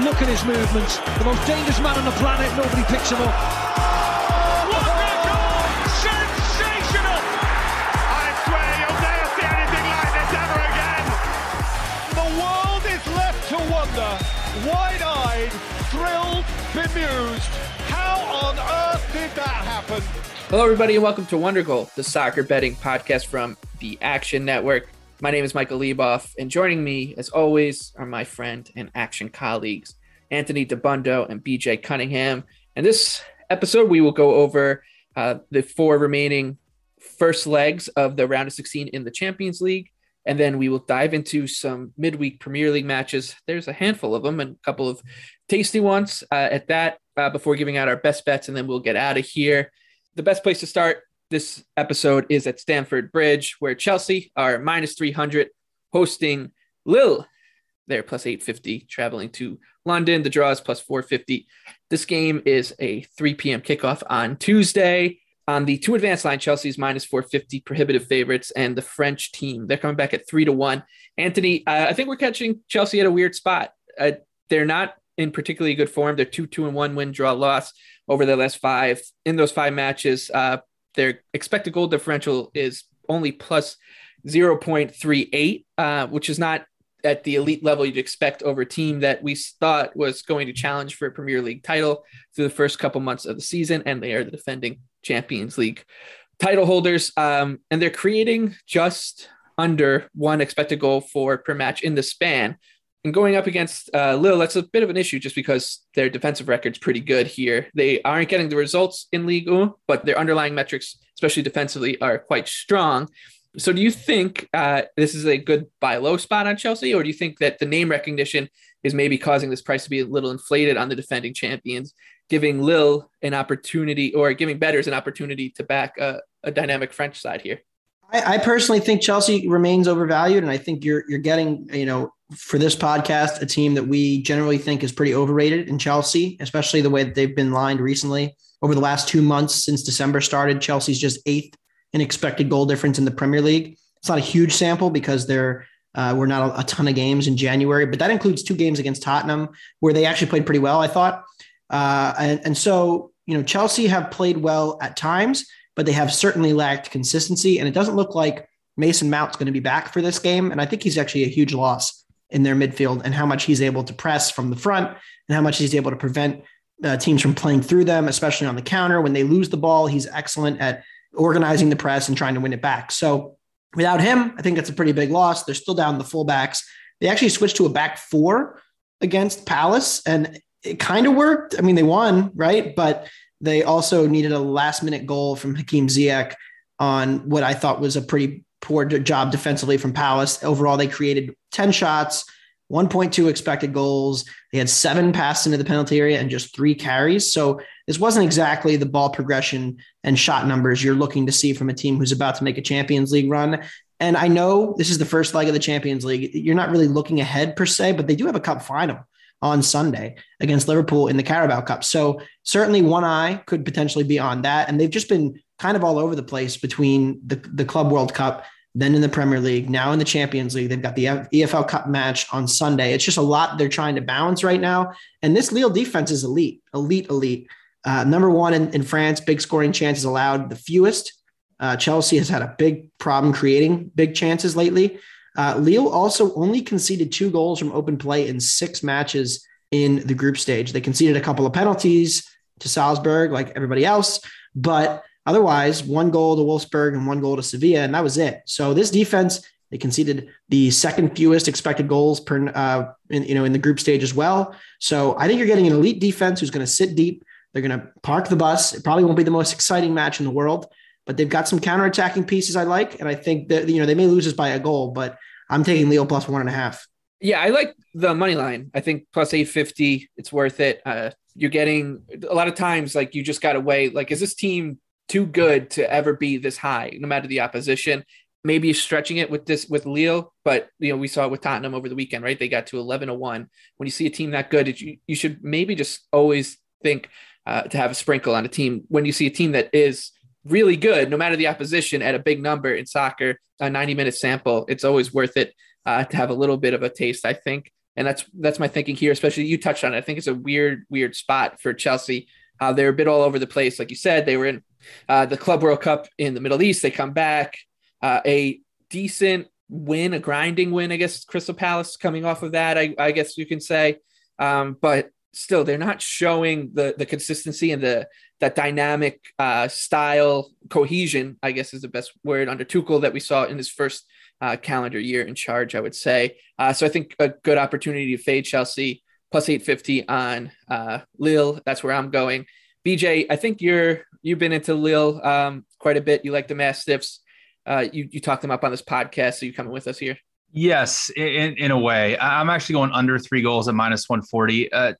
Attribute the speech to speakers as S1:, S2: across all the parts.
S1: Look at his movements. The most dangerous man on the planet. Nobody picks him up.
S2: What a goal! Sensational! I swear you'll never see anything like this ever again.
S3: The world is left to wonder, wide-eyed, thrilled, bemused. How on earth did that happen?
S4: Hello, everybody, and welcome to Wondergoal, the soccer betting podcast from the Action Network. My name is Michael Leboff, and joining me, as always, are my friend and action colleagues, Anthony Dabbundo and BJ Cunningham. And this episode, we will go over uh, the four remaining first legs of the round of 16 in the Champions League. And then we will dive into some midweek Premier League matches. There's a handful of them and a couple of tasty ones uh, at that uh, before giving out our best bets. And then we'll get out of here. The best place to start this episode is at Stamford Bridge, where Chelsea are minus 300 hosting Lille. They're plus 850 traveling to London. The draw is plus 450. This game is a 3 p.m. kickoff on Tuesday. On the two advanced line, Chelsea's minus 450 prohibitive favorites, and the French team, they're coming back at three to one. Anthony, uh, I think we're catching Chelsea at a weird spot. Uh, they're not in particularly good form. They're two, two, and one win, draw, loss over their last five. In those five matches, uh, their expected goal differential is only plus 0.38, uh, which is not at the elite level you'd expect over a team that we thought was going to challenge for a Premier League title through the first couple months of the season, and they are the defending Champions League title holders. Um, and they're creating just under one expected goal for per match in the span. And going up against uh, Lille, that's a bit of an issue just because their defensive record's pretty good here. They aren't getting the results in League 1, but their underlying metrics, especially defensively, are quite strong. So, do you think uh, this is a good buy low spot on Chelsea, or do you think that the name recognition is maybe causing this price to be a little inflated on the defending champions, giving Lille an opportunity or giving bettors an opportunity to back a, a dynamic French side here?
S5: I, I personally think Chelsea remains overvalued, and I think you're you're getting you know for this podcast a team that we generally think is pretty overrated in Chelsea, especially the way that they've been lined recently over the last two months since December started. Chelsea's just eighth in expected goal difference in the Premier League. It's not a huge sample because there uh, were not a, a, ton of games in January, but that includes two games against Tottenham where they actually played pretty well, I thought. Uh, and, and so, you know, Chelsea have played well at times, but they have certainly lacked consistency. And it doesn't look like Mason Mount's going to be back for this game. And I think he's actually a huge loss in their midfield and how much he's able to press from the front and how much he's able to prevent uh, teams from playing through them, especially on the counter. When they lose the ball, he's excellent at organizing the press and trying to win it back. So without him, I think that's a pretty big loss. They're still down the fullbacks. They actually switched to a back four against Palace, and it kind of worked. I mean, they won, right? But they also needed a last minute goal from Hakim Ziyech on what I thought was a pretty poor job defensively from Palace. Overall, they created 10 shots, 1.2 expected goals. They had seven passes into the penalty area and just three carries. So this wasn't exactly the ball progression and shot numbers you're looking to see from a team who's about to make a Champions League run. And I know this is the first leg of the Champions League. You're not really looking ahead per se, but they do have a cup final on Sunday against Liverpool in the Carabao Cup. So certainly one eye could potentially be on that. And they've just been kind of all over the place between the, the Club World Cup then in the Premier League, now in the Champions League. They've got the EFL Cup match on Sunday. It's just a lot they're trying to balance right now. And this Lille defense is elite, elite, elite. Uh, number one in, in, France, big scoring chances allowed, the fewest. Uh, Chelsea has had a big problem creating big chances lately. Uh, Lille also only conceded two goals from open play in six matches in the group stage. They conceded a couple of penalties to Salzburg, like everybody else, but Otherwise, one goal to Wolfsburg and one goal to Sevilla, and that was it. So this defense, they conceded the second fewest expected goals per, uh, in, you know, in the group stage as well. So I think you're getting an elite defense who's going to sit deep. They're going to park the bus. It probably won't be the most exciting match in the world, but they've got some counterattacking pieces I like, and I think that you know they may lose us by a goal, but I'm taking Lille plus one and a half.
S4: Yeah, I like the money line. I think plus 850, it's worth it. Uh, you're getting a lot of times like you just got to weigh like, is this team too good to ever be this high, no matter the opposition? Maybe you're stretching it with this with Lille, but you know, we saw it with Tottenham over the weekend, right? They got to 11 to 1. When you see a team that good, you, you should maybe just always think uh, to have a sprinkle on a team when you see a team that is really good, no matter the opposition, at a big number in soccer, a 90 minute sample. It's always worth it uh, to have a little bit of a taste, I think. And that's that's my thinking here, especially you touched on it. I think it's a weird, weird spot for Chelsea. Uh, they're a bit all over the place. Like you said, they were in uh, the Club World Cup in the Middle East. They come back, uh, a decent win, a grinding win, I guess, Crystal Palace coming off of that, I, I guess you can say. Um, but still, they're not showing the, the consistency and the that dynamic uh, style cohesion, I guess is the best word under Tuchel that we saw in his first uh, calendar year in charge, I would say. Uh, so I think a good opportunity to fade Chelsea plus 850 on uh, Lille. That's where I'm going. BJ, I think you're you've been into Lille um, quite a bit. You like the Mastiffs. Uh, you you talked them up on this podcast, so you coming with us here?
S6: Yes, in, in a way. I'm actually going under three goals at minus 140. Uh,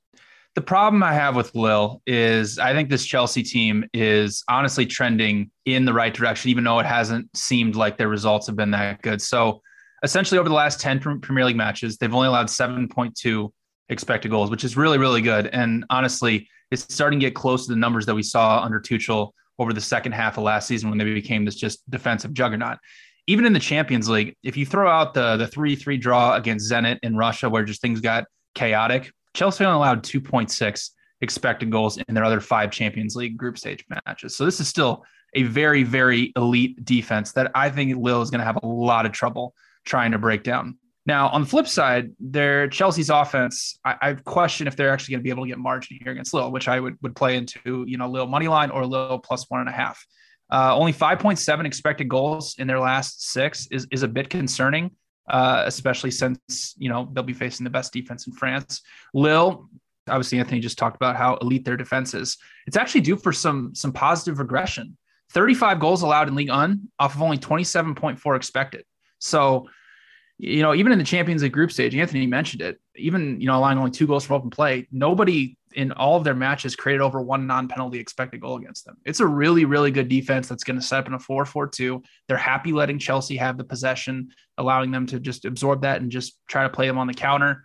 S6: the problem I have with Lille is I think this Chelsea team is honestly trending in the right direction, even though it hasn't seemed like their results have been that good. So essentially, over the last 10 Premier League matches, they've only allowed 7.2 expected goals, which is really, really good. And honestly, it's starting to get close to the numbers that we saw under Tuchel over the second half of last season when they became this just defensive juggernaut. Even in the Champions League, if you throw out the the 3-3 draw against Zenit in Russia where just things got chaotic, Chelsea only allowed 2.6 expected goals in their other five Champions League group stage matches. So this is still a very, very elite defense that I think Lille is going to have a lot of trouble trying to break down. Now, on the flip side, their Chelsea's offense, I, I question if they're actually going to be able to get margin here against Lille, which I would, would play into, you know, Lille money line or Lille plus one and a half. Uh, only 5.7 expected goals in their last six is, is a bit concerning uh, especially since you know they'll be facing the best defense in France. Lille, obviously, Anthony just talked about how elite their defense is. It's actually due for some some positive regression. 35 goals allowed in League One off of only 27.4 expected. So, you know, even in the Champions League group stage, Anthony mentioned it. Even you know, allowing only two goals from open play, nobody in all of their matches created over one non-penalty expected goal against them. It's a really, really good defense that's going to set up in a 4-4-2. They're happy letting Chelsea have the possession, allowing them to just absorb that and just try to play them on the counter.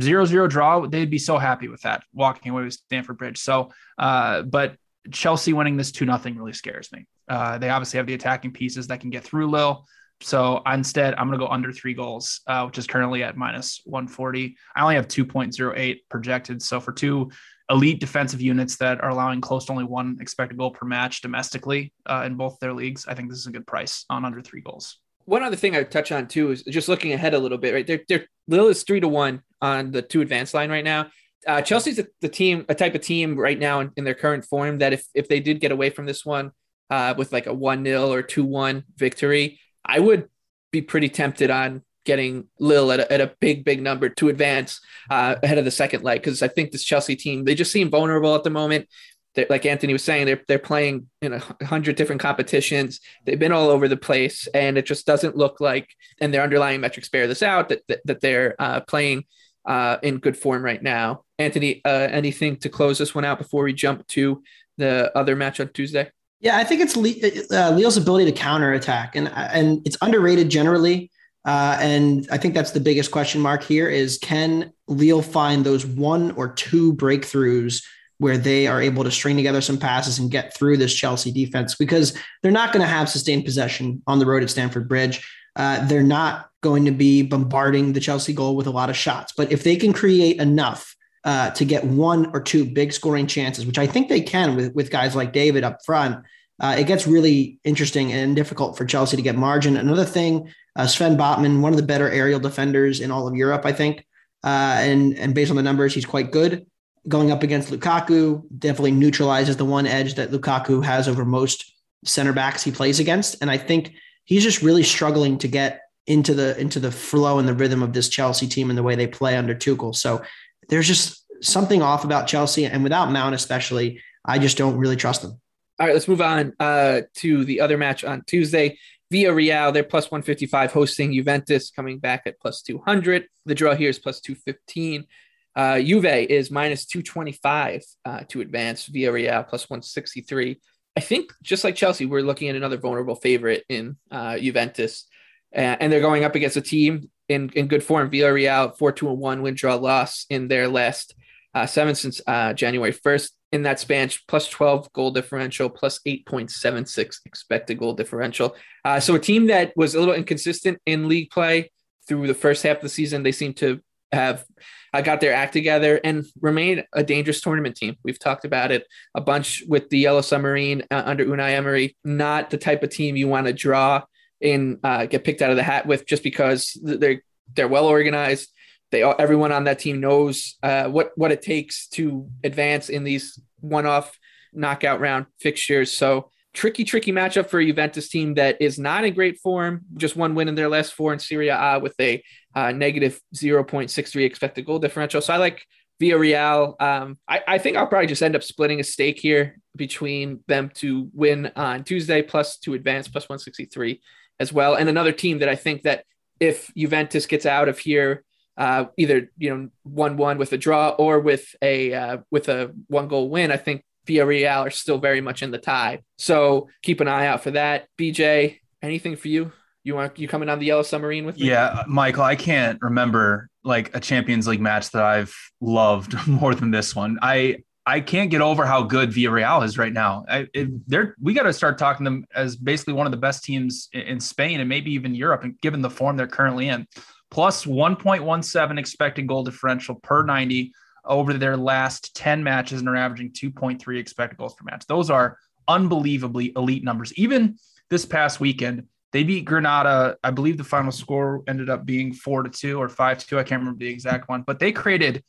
S6: Zero zero draw, they'd be so happy with that walking away with Stamford Bridge. So, uh, but Chelsea winning this two nothing really scares me. Uh, they obviously have the attacking pieces that can get through Lille. So instead, I'm going to go under three goals, uh, which is currently at minus 140. I only have 2.08 projected. So for two elite defensive units that are allowing close to only one expected goal per match domestically uh, in both their leagues, I think this is a good price on under three goals.
S4: One other thing I would touch on too is just looking ahead a little bit, right? They're, they're Lille is three to one on the two advanced line right now. Uh, Chelsea's the, the, team, a type of team right now in, in, their current form that if if they did get away from this one uh, with like a one 0 or two one victory, I would be pretty tempted on getting Lille at a, at a big, big number to advance uh, ahead of the second leg because I think this Chelsea team they just seem vulnerable at the moment. They're, like Anthony was saying, they're they're playing in a hundred different competitions. They've been all over the place, and it just doesn't look like. And their underlying metrics bear this out that that, that they're uh, playing uh, in good form right now. Anthony, uh, anything to close this one out before we jump to the other match on Tuesday?
S5: Yeah, I think it's uh, Lille's ability to counter attack, and and it's underrated generally. Uh, and I think that's the biggest question mark here: is can Lille find those one or two breakthroughs where they are able to string together some passes and get through this Chelsea defense? Because they're not going to have sustained possession on the road at Stamford Bridge. Uh, they're not going to be bombarding the Chelsea goal with a lot of shots. But if they can create enough uh, to get one or two big scoring chances, which I think they can with, with guys like David up front, uh, it gets really interesting and difficult for Chelsea to get margin. Another thing, uh, Sven Botman, one of the better aerial defenders in all of Europe, I think. Uh, and, and based on the numbers, he's quite good. Going up against Lukaku definitely neutralizes the one edge that Lukaku has over most center backs he plays against. And I think he's just really struggling to get into the into the flow and the rhythm of this Chelsea team and the way they play under Tuchel. So there's just something off about Chelsea, and without Mount especially, I just don't really trust them.
S4: All right, let's move on uh, to the other match on Tuesday. Villarreal, they're plus 155 hosting Juventus, coming back at plus 200. The draw here is plus 215. Uh, Juve is minus 225 uh, to advance. Villarreal plus 163. I think just like Chelsea, we're looking at another vulnerable favorite in uh, Juventus, and they're going up against a team in, in good form. Villarreal four two and one win draw loss in their last uh, seven since uh, January first. In that span, plus twelve goal differential, plus eight point seven six expected goal differential. Uh, so a team that was a little inconsistent in league play through the first half of the season, they seem to have uh, got their act together and remain a dangerous tournament team. We've talked about it a bunch with the Yellow Submarine uh, under Unai Emery. Not the type of team you want to draw and uh, get picked out of the hat with just because they're they're well organized. They everyone on that team knows uh, what what it takes to advance in these one-off knockout round fixtures. So tricky, tricky matchup for a Juventus team that is not in great form. Just one win in their last four in Serie A with a uh, negative 0.63 expected goal differential. So I like Villarreal. Um, I, I think I'll probably just end up splitting a stake here between them to win on Tuesday plus to advance plus 163 as well. And another team that I think that if Juventus gets out of here, uh, either you know one one with a draw or with a uh, with a one goal win, I think Villarreal are still very much in the tie. So keep an eye out for that. BJ, anything for you? You want you coming on the Yellow Submarine with me?
S6: Yeah, Michael, I can't remember like a Champions League match that I've loved more than this one. I I can't get over how good Villarreal is right now. I, they're we got to start talking them as basically one of the best teams in, in Spain and maybe even Europe, and given the form they're currently in. Plus 1.17 expected goal differential per 90 over their last 10 matches and are averaging 2.3 expected goals per match. Those are unbelievably elite numbers. Even this past weekend, they beat Granada. I believe the final score ended up being four to two or five to two. I can't remember the exact one, but they created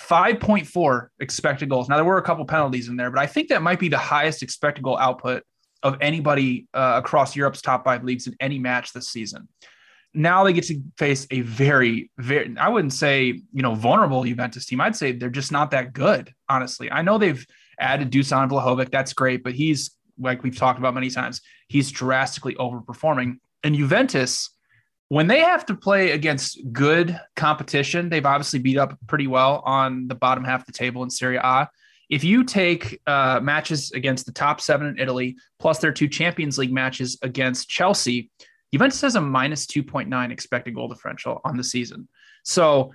S6: 5.4 expected goals. Now, there were a couple penalties in there, but I think that might be the highest expected goal output of anybody uh, across Europe's top five leagues in any match this season now they get to face a very, very, I wouldn't say, you know, vulnerable Juventus team. I'd say they're just not that good, honestly. I know they've added Dusan Vlahovic. That's great, but he's, like we've talked about many times, he's drastically overperforming. And Juventus, when they have to play against good competition, they've obviously beat up pretty well on the bottom half of the table in Serie A. If you take uh, matches against the top seven in Italy, plus their two Champions League matches against Chelsea, Juventus has a minus 2.9 expected goal differential on the season. So,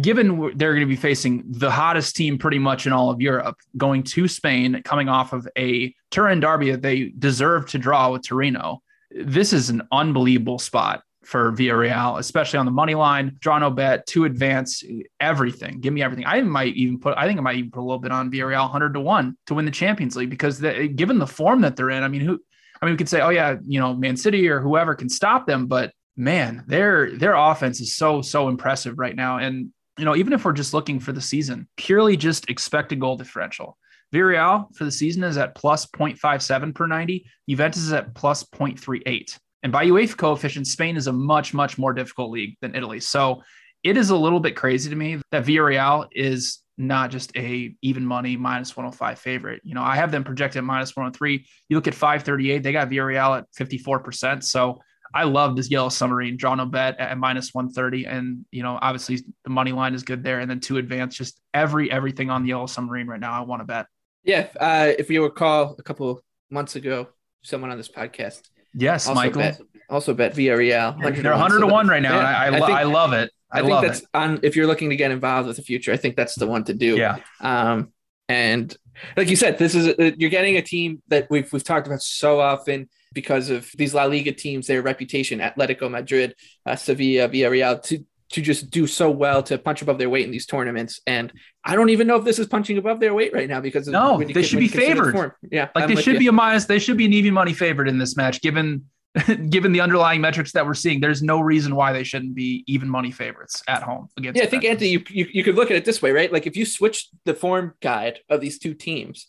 S6: given they're going to be facing the hottest team pretty much in all of Europe, going to Spain, coming off of a Turin derby that they deserve to draw with Torino, this is an unbelievable spot for Villarreal, especially on the money line. Draw no bet to advance everything. Give me everything. I might even put. I think I might even put a little bit on Villarreal, hundred to one to win the Champions League because the, given the form that they're in, I mean, who I mean, we could say, oh yeah, you know, Man City or whoever can stop them, but man, their their offense is so so impressive right now. And you know, even if we're just looking for the season, purely just expected goal differential. Villarreal for the season is at plus 0.57 per 90. Juventus is at plus 0.38. And by UEFA coefficient, Spain is a much, much more difficult league than Italy. So it is a little bit crazy to me that Villarreal is not just a even money minus 105 favorite. You know, I have them projected minus 103. You look at 538, they got Villarreal at 54%. So I love this yellow submarine, draw no bet at minus 130. And, you know, obviously the money line is good there. And then to advance, just every everything on the yellow submarine right now, I want to bet.
S4: Yeah. Uh, if you recall a couple months ago, someone on this podcast.
S6: Yes, Michael.
S4: Bet, also bet Villarreal.
S6: They're 100 to 1 right now. Yeah, I, I, I, think, I love it.
S4: I, I think that's it. on if you're looking to get involved with the future. I think that's the one to do.
S6: Yeah.
S4: Um, and like you said, this is a, you're getting a team that we've we've talked about so often because of these La Liga teams, their reputation, Atletico Madrid, uh, Sevilla, Villarreal, to to just do so well to punch above their weight in these tournaments. And I don't even know if this is punching above their weight right now because
S6: no, they should be favored.
S4: Yeah,
S6: like I'm they should be a minus. They should be an even money favorite in this match, given given the underlying metrics that we're seeing, there's no reason why they shouldn't be even money favorites at home against.
S4: Yeah, I think Anthony, you, you, you could look at it this way, right? Like if you switch the form guide of these two teams,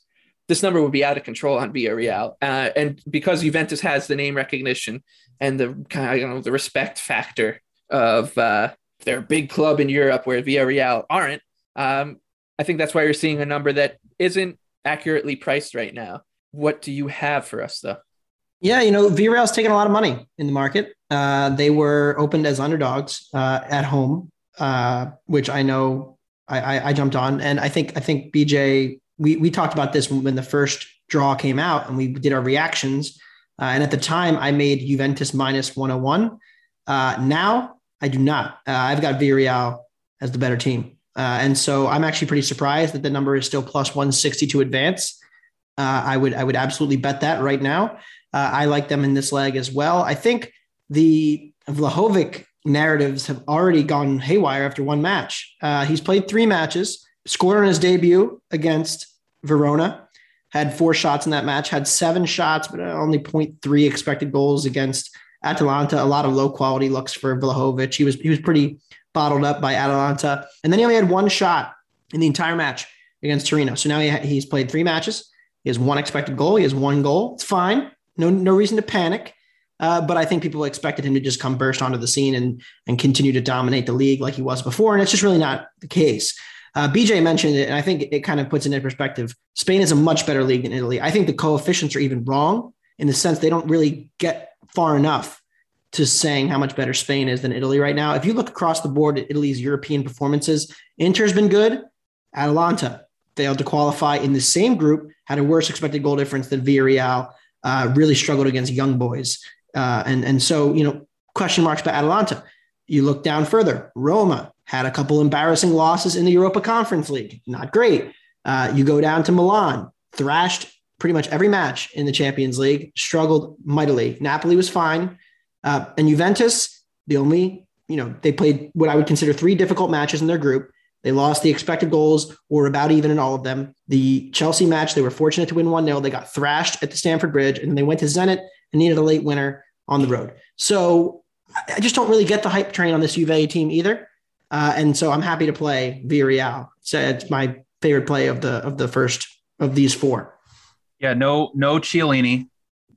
S4: this number would be out of control on Villarreal, uh, and because Juventus has the name recognition and the kind of you know the respect factor of uh, their big club in Europe, where Villarreal aren't. Um, I think that's why you're seeing a number that isn't accurately priced right now. What do you have for us, though?
S5: Yeah, you know, Villarreal's taken a lot of money in the market. Uh, they were opened as underdogs uh, at home, uh, which I know I, I, I, jumped on, and I think I think BJ. We we talked about this when the first draw came out, and we did our reactions. Uh, and at the time, I made Juventus minus 101. Uh, now I do not. Uh, I've got Villarreal as the better team. and so I'm actually pretty surprised that the number is still plus 160 to advance. I would I would absolutely bet that right now. Uh, I like them in this leg as well. I think the Vlahovic narratives have already gone haywire after one match. Uh, he's played three matches, scored on his debut against Verona, had four shots in that match, had seven shots, but only 0.3 expected goals against Atalanta. A lot of low quality looks for Vlahovic. He was he was pretty bottled up by Atalanta, and then he only had one shot in the entire match against Torino. So now he, he's played three matches. He has one expected goal. He has one goal. It's fine. No, no reason to panic. Uh, but I think people expected him to just come burst onto the scene and and continue to dominate the league like he was before, and it's just really not the case. Uh, BJ mentioned it, and I think it kind of puts it in perspective. Spain is a much better league than Italy. I think the coefficients are even wrong in the sense they don't really get far enough to saying how much better Spain is than Italy right now. If you look across the board at Italy's European performances, Inter's been good. Atalanta failed to qualify in the same group, had a worse expected goal difference than Villarreal uh, really struggled against young boys. Uh, and, and so, you know, question marks by Atalanta. You look down further, Roma had a couple embarrassing losses in the Europa Conference League. Not great. Uh, you go down to Milan, thrashed pretty much every match in the Champions League, struggled mightily. Napoli was fine. Uh, and Juventus, the only, you know, they played what I would consider three difficult matches in their group. They lost the expected goals, or about even in all of them. The Chelsea match, they were fortunate to win 1 0. They got thrashed at the Stamford Bridge, and then they went to Zenit and needed a late winner on the road. So I just don't really get the hype train on this Juve team either. Uh, and so I'm happy to play Villarreal. So it's my favorite play of the of the first of these four.
S6: Yeah, no, no Chiellini,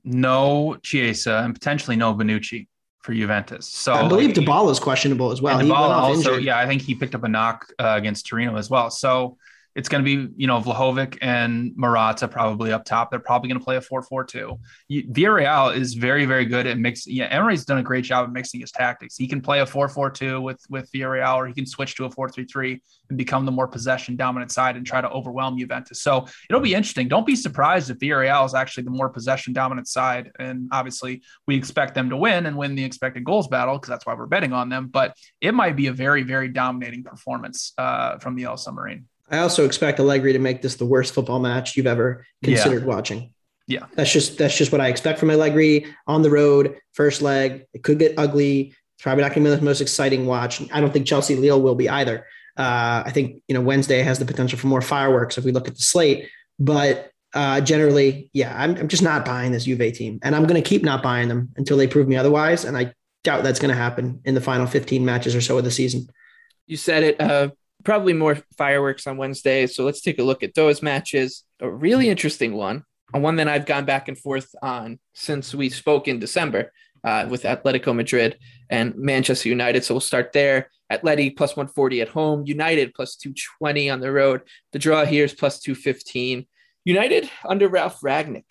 S6: no Chiesa, and potentially no Bonucci for Juventus. So
S5: I believe like, Dybala is questionable as well.
S6: Dybala also, injured. yeah, I think he picked up a knock uh, against Torino as well. So it's going to be, you know, Vlahovic and Morata probably up top. They're probably going to play a 4 4 2. Villarreal is very, very good at mixing. Yeah, Emery's done a great job of mixing his tactics. He can play a 4 4 2 with, with Villarreal, or he can switch to a 4 3 3 and become the more possession dominant side and try to overwhelm Juventus. So it'll be interesting. Don't be surprised if Villarreal is actually the more possession dominant side. And obviously, we expect them to win and win the expected goals battle because that's why we're betting on them. But it might be a very, very dominating performance uh, from the El Submarine.
S5: I also expect Allegri to make this the worst football match you've ever considered yeah. watching.
S6: Yeah.
S5: That's just that's just what I expect from Allegri on the road, first leg. It could get ugly. It's probably not going to be the most exciting watch. I don't think Chelsea Lille will be either. Uh, I think you know Wednesday has the potential for more fireworks if we look at the slate. But uh, generally, yeah, I'm, I'm just not buying this Juve team, and I'm going to keep not buying them until they prove me otherwise. And I doubt that's going to happen in the final 15 matches or so of the season.
S4: You said it. Uh, probably more fireworks on Wednesday. So let's take a look at those matches. A really interesting one, a one that I've gone back and forth on since we spoke in December uh, with Atletico Madrid and Manchester United. So we'll start there. Atleti plus 140 at home, United plus 220 on the road. The draw here is plus 215. United under Ralf Rangnick.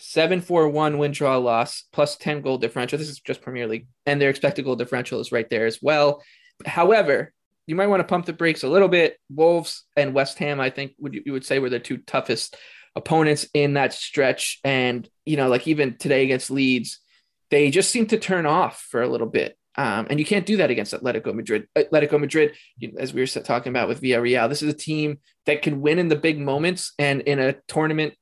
S4: 7 4 1 win draw loss, plus 10 goal differential. This is just Premier League. And their expected goal differential is right there as well. However, you might want to pump the brakes a little bit. Wolves and West Ham, I think, would you would say were the two toughest opponents in that stretch. And you know, like even today against Leeds, they just seem to turn off for a little bit. Um, and you can't do that against Atletico Madrid. Atletico Madrid, as we were talking about with Villarreal, this is a team that can win in the big moments and in a tournament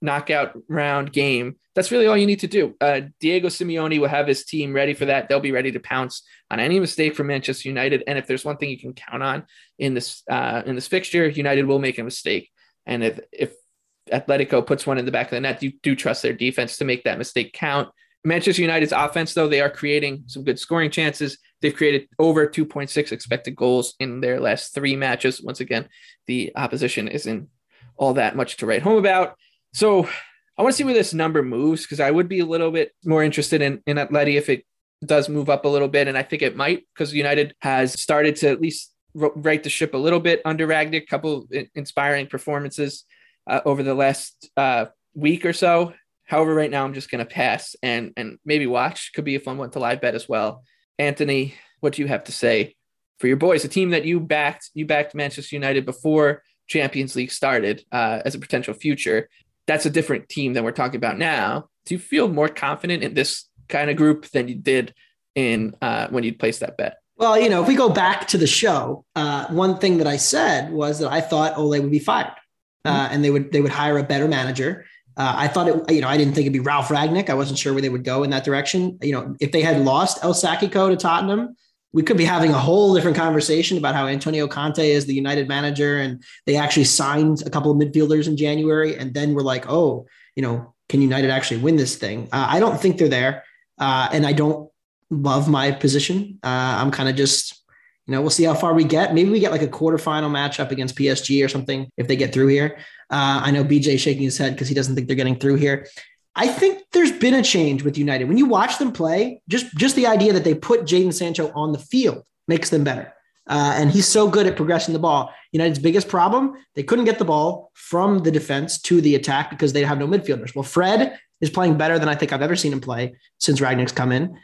S4: knockout round game. That's really all you need to do. Uh, Diego Simeone will have his team ready for that. They'll be ready to pounce on any mistake from Manchester United. And if there's one thing you can count on in this uh, in this fixture, United will make a mistake. And if if Atletico puts one in the back of the net, you do trust their defense to make that mistake count. Manchester United's offense, though, they are creating some good scoring chances. They've created over 2.6 expected goals in their last three matches. Once again, the opposition isn't all that much to write home about. So I want to see where this number moves because I would be a little bit more interested in in Atleti if it does move up a little bit, and I think it might because United has started to at least right the ship a little bit under Rangnick. Couple inspiring performances uh, over the last uh, week or so. However, right now I'm just going to pass and and maybe watch. Could be a fun one to live bet as well. Anthony, what do you have to say for your boys, a team that you backed? You backed Manchester United before Champions League started uh, as a potential future. That's a different team than we're talking about now. Do you feel more confident in this kind of group than you did in uh, when you placed that bet?
S5: Well, you know, if we go back to the show, uh, one thing that I said was that I thought Ole would be fired, uh, mm-hmm. and they would they would hire a better manager. Uh, I thought it, you know, I didn't think it'd be Ralf Rangnick. I wasn't sure where they would go in that direction. You know, if they had lost El Sackico to Tottenham, we could be having a whole different conversation about how Antonio Conte is the United manager, and they actually signed a couple of midfielders in January, and then we're like, oh, you know, can United actually win this thing? Uh, I don't think they're there, uh, and I don't love my position. Uh, I'm kind of just, you know, we'll see how far we get. Maybe we get like a quarterfinal matchup against PSG or something if they get through here. Uh, I know BJ shaking his head because he doesn't think they're getting through here. I think there's been a change with United. When you watch them play, just just the idea that they put Jadon Sancho on the field makes them better. Uh, and he's so good at progressing the ball. United's biggest problem, they couldn't get the ball from the defense to the attack because they have no midfielders. Well, Fred is playing better than I think I've ever seen him play since Rangnick's come in.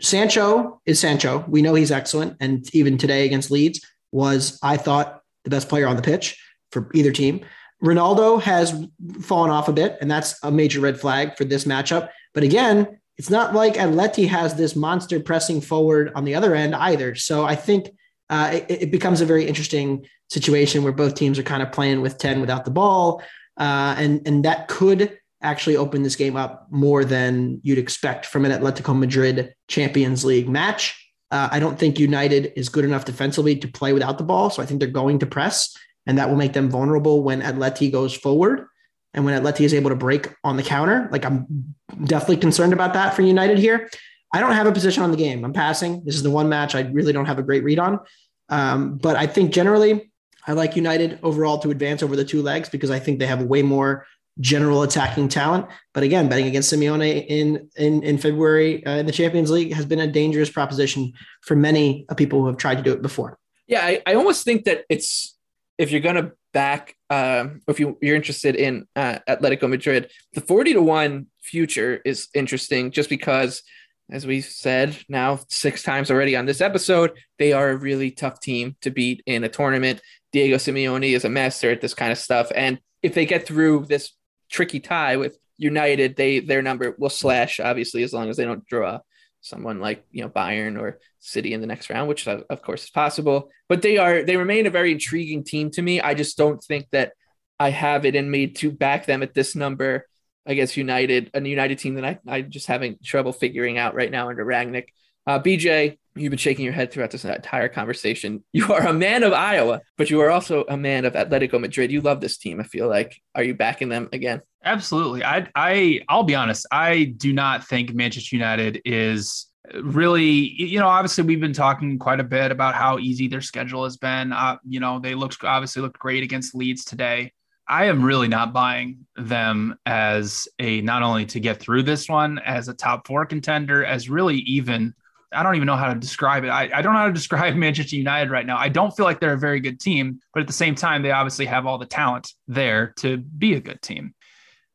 S5: Sancho is Sancho. We know he's excellent. And even today against Leeds was, I thought, the best player on the pitch for either team. Ronaldo has fallen off a bit, and that's a major red flag for this matchup. But again, it's not like Atleti has this monster pressing forward on the other end either. So I think uh, it, it, becomes a very interesting situation where both teams are kind of playing with 10 without the ball. Uh, and, and that could actually open this game up more than you'd expect from an Atletico Madrid Champions League match. Uh, I don't think United is good enough defensively to play without the ball. So I think they're going to press, and that will make them vulnerable when Atleti goes forward and when Atleti is able to break on the counter. Like I'm definitely concerned about that for United here. I don't have a position on the game. I'm passing. This is the one match I really don't have a great read on. Um, but I think generally, I like United overall to advance over the two legs because I think they have way more general attacking talent. But again, betting against Simeone in in, in February uh, in the Champions League has been a dangerous proposition for many people who have tried to do it before.
S4: Yeah, I, I almost think that it's if you're to back, um, if you, you're interested in uh, Atletico Madrid, the 40 to 1 future is interesting just because, as we said now six times already on this episode, they are a really tough team to beat in a tournament. Diego Simeone is a master at this kind of stuff. And if they get through this tricky tie with United, they their number will slash obviously as long as they don't draw someone like you know Bayern or City in the next round, which of course is possible. But they are they remain a very intriguing team to me. I just don't think that I have it in me to back them at this number against United, a United team that I I just having trouble figuring out right now under Rangnick. Uh, BJ, you've been shaking your head throughout this entire conversation. You are a man of Iowa, but you are also a man of Atletico Madrid. You love this team. I feel like. Are you backing them again?
S6: Absolutely. I I I'll be honest. I do not think Manchester United is really you know obviously we've been talking quite a bit about how easy their schedule has been uh, you know they looked obviously looked great against leeds today i am really not buying them as a not only to get through this one as a top four contender as really even I don't even know how to describe it. I, I don't know how to describe Manchester United right now. I don't feel like they're a very good team, but at the same time, they obviously have all the talent there to be a good team.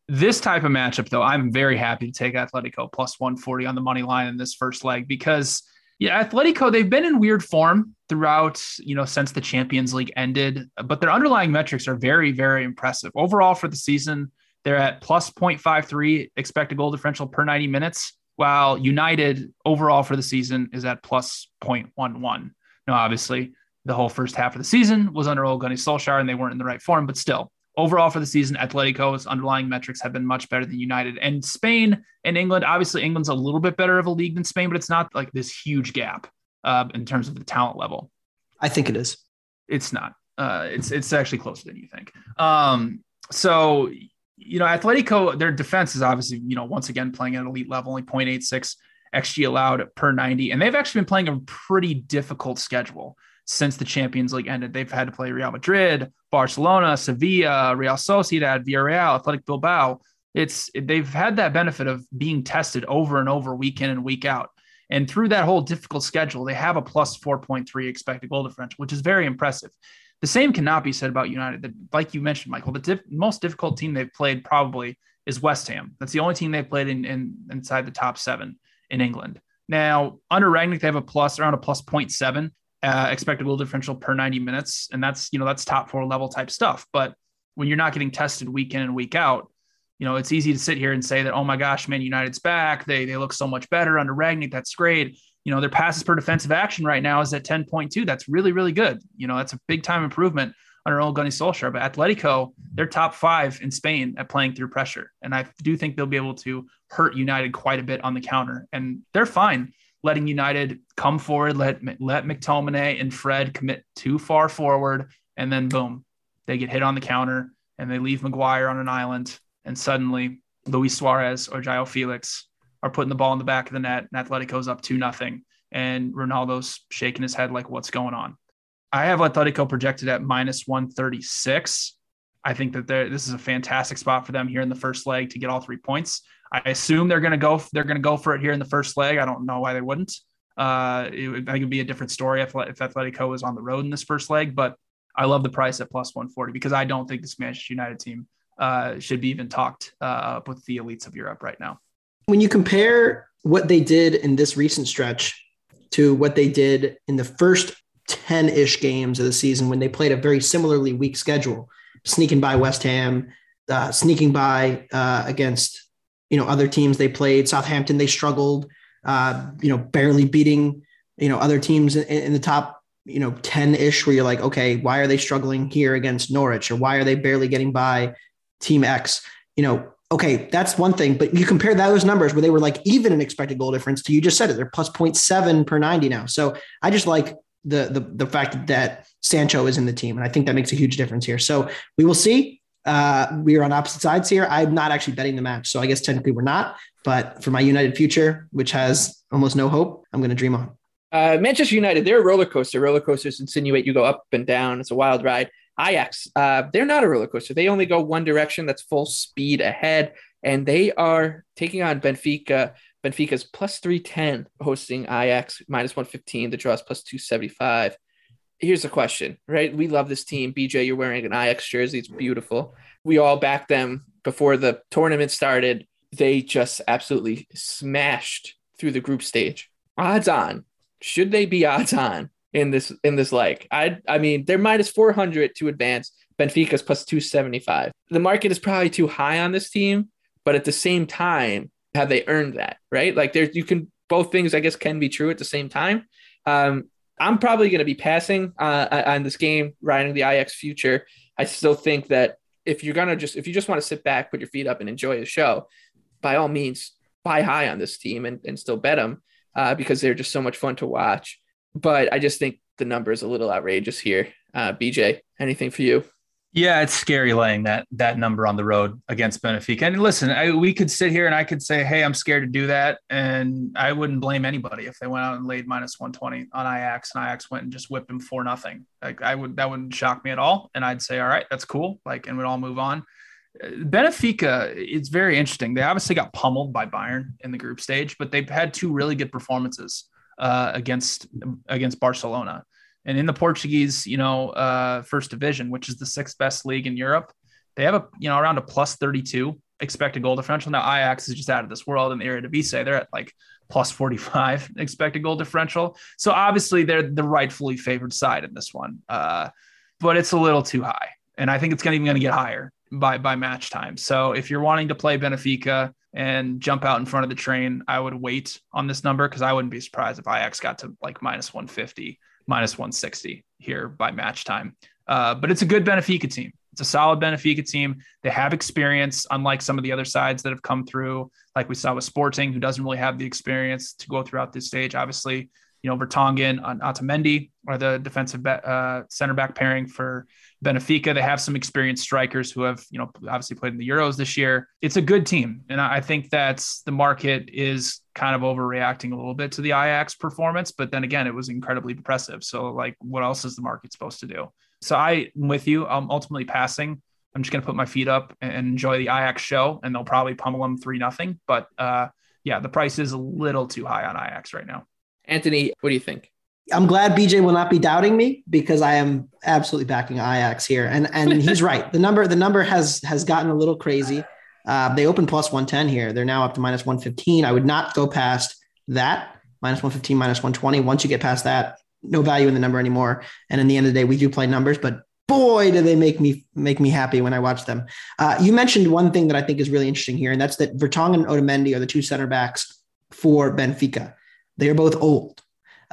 S6: This type of matchup, though, I'm very happy to take Atletico plus 140 on the money line in this first leg because, yeah, Atletico, they've been in weird form throughout, you know, since the Champions League ended, but their underlying metrics are very, very impressive. Overall for the season, they're at plus 0.53 expected goal differential per 90 minutes while United overall for the season is at plus 0.11. Now, obviously, the whole first half of the season was under Ole Gunnar Solskjaer and they weren't in the right form, but still, overall for the season, Atletico's underlying metrics have been much better than United. And Spain and England, obviously, England's a little bit better of a league than Spain, but it's not like this huge gap uh, in terms of the talent level.
S5: I think it is.
S6: It's not. Uh, it's it's actually closer than you think. Um, so you know, Atletico, their defense is obviously, you know, once again playing at elite level, only 0.86 XG allowed per 90. And they've actually been playing a pretty difficult schedule since the Champions League ended. They've had to play Real Madrid, Barcelona, Sevilla, Real Sociedad, Villarreal, Athletic Bilbao. It's they've had that benefit of being tested over and over, week in and week out. And through that whole difficult schedule, they have a plus 4.3 expected goal differential, which is very impressive. The same cannot be said about United. Like you mentioned, Michael, the diff- most difficult team they've played probably is West Ham. That's the only team they've played in, in inside the top seven in England. Now, under Rangnick, they have a plus around a plus 0.7 uh, expected goal differential per 90 minutes. And that's, you know, that's top four level type stuff. But when you're not getting tested week in and week out, you know, it's easy to sit here and say that, oh my gosh, man, United's back. They, they look so much better under Rangnick. That's great. You know, their passes per defensive action right now is at 10.2. That's really, really good. You know, that's a big time improvement under Ole Gunny Solskjaer. But Atletico, they're top five in Spain at playing through pressure. And I do think they'll be able to hurt United quite a bit on the counter. And they're fine letting United come forward, let let McTominay and Fred commit too far forward, and then boom, they get hit on the counter and they leave Maguire on an island, and suddenly Luis Suarez or João Felix are putting the ball in the back of the net, and Atletico's up two nothing, and Ronaldo's shaking his head like, "What's going on?" I have Atletico projected at minus one thirty six. I think that this is a fantastic spot for them here in the first leg to get all three points. I assume they're going to go. They're going to go for it here in the first leg. I don't know why they wouldn't. Uh, it would, I think it'd be a different story if, if Atletico was on the road in this first leg. But I love the price at plus 140 because I don't think this Manchester United team uh, should be even talked uh, up with the elites of Europe right now.
S5: When you compare what they did in this recent stretch to what they did in the first 10 ish games of the season when they played a very similarly weak schedule, sneaking by West Ham, uh, sneaking by uh, against you know other teams they played. Southampton they struggled, uh, you know, barely beating you know other teams in, in the top you know 10 ish where you're like okay why are they struggling here against norwich or why are they barely getting by team x you know okay that's one thing but you compare those numbers where they were like even an expected goal difference to you just said it they're plus 0.7 per 90 now so i just like the the, the fact that sancho is in the team and i think that makes a huge difference here so we will see uh, we are on opposite sides here. I'm not actually betting the match, so I guess technically we're not. But for my United future, which has almost no hope, I'm going to dream on.
S4: Uh, Manchester United, they're a roller coaster. Roller coasters insinuate you go up and down. It's a wild ride. Ajax, uh, they're not a roller coaster. They only go one direction. That's full speed ahead, and they are taking on Benfica. Benfica's plus 310 hosting Ajax minus 115. The draw is plus 275 here's the question, right? We love this team. BJ, you're wearing an Ajax jersey. It's beautiful. We all backed them before the tournament started. They just absolutely smashed through the group stage. Odds on. Should they be odds on in this in this leg? I I mean, they're minus 400 to advance. Benfica's plus 275. The market is probably too high on this team, but at the same time, have they earned that, right? Like there's you can both things I guess can be true at the same time. Um, I'm probably going to be passing uh, on this game, riding the Ajax future. I still think that if you're gonna just if you just want to sit back, put your feet up, and enjoy the show, by all means, buy high on this team and, and still bet them uh, because they're just so much fun to watch. But I just think the number is a little outrageous here. Uh, BJ, anything for you?
S6: Yeah, it's scary laying that that number on the road against Benfica. And listen, I, we could sit here and I could say, "Hey, I'm scared to do that," and I wouldn't blame anybody if they went out and laid minus 120 on Ajax and Ajax went and just whipped them for nothing. Like I would, that wouldn't shock me at all, and I'd say, "All right, that's cool." Like, and we'd all move on. Benfica, it's very interesting. They obviously got pummeled by Bayern in the group stage, but they've had two really good performances uh, against against Barcelona. And in the Portuguese, you know, uh, first division, which is the sixth best league in Europe, they have a, you know, around a plus 32 expected goal differential. Now Ajax is just out of this world in the Eredivisie. They're at like plus 45 expected goal differential. So obviously they're the rightfully favored side in this one. Uh, but it's a little too high. And I think it's gonna, even going to get higher by, by match time. So if you're wanting to play Benfica and jump out in front of the train, I would wait on this number because I wouldn't be surprised if Ajax got to like minus 150 minus 160 here by match time. Uh, but it's a good Benfica team. It's a solid Benfica team. They have experience, unlike some of the other sides that have come through, like we saw with Sporting, who doesn't really have the experience to go throughout this stage. Obviously, you know, Vertonghen and Otamendi are the defensive uh, center back pairing for Benfica. They have some experienced strikers who have, you know, obviously played in the Euros this year. It's a good team. And I think that's the market is kind of overreacting a little bit to the Ajax performance. But then again, it was incredibly impressive. So, like, what else is the market supposed to do? So, I'm with you. I'm ultimately passing. I'm just going to put my feet up and enjoy the Ajax show, and they'll probably pummel them 3 nothing. But uh, yeah, the price is a little too high on Ajax right now.
S4: Anthony, what do you think?
S5: I'm glad BJ will not be doubting me because I am absolutely backing Ajax here, and and he's right. The number the number has has gotten a little crazy. Uh, they opened plus 110 here. They're now up to minus 115. I would not go past that minus 115, minus 120. Once you get past that, no value in the number anymore. And in the end of the day, we do play numbers, but boy, do they make me make me happy when I watch them. Uh, you mentioned one thing that I think is really interesting here, and that's that Vertonghen and Otamendi are the two center backs for Benfica. They are both old,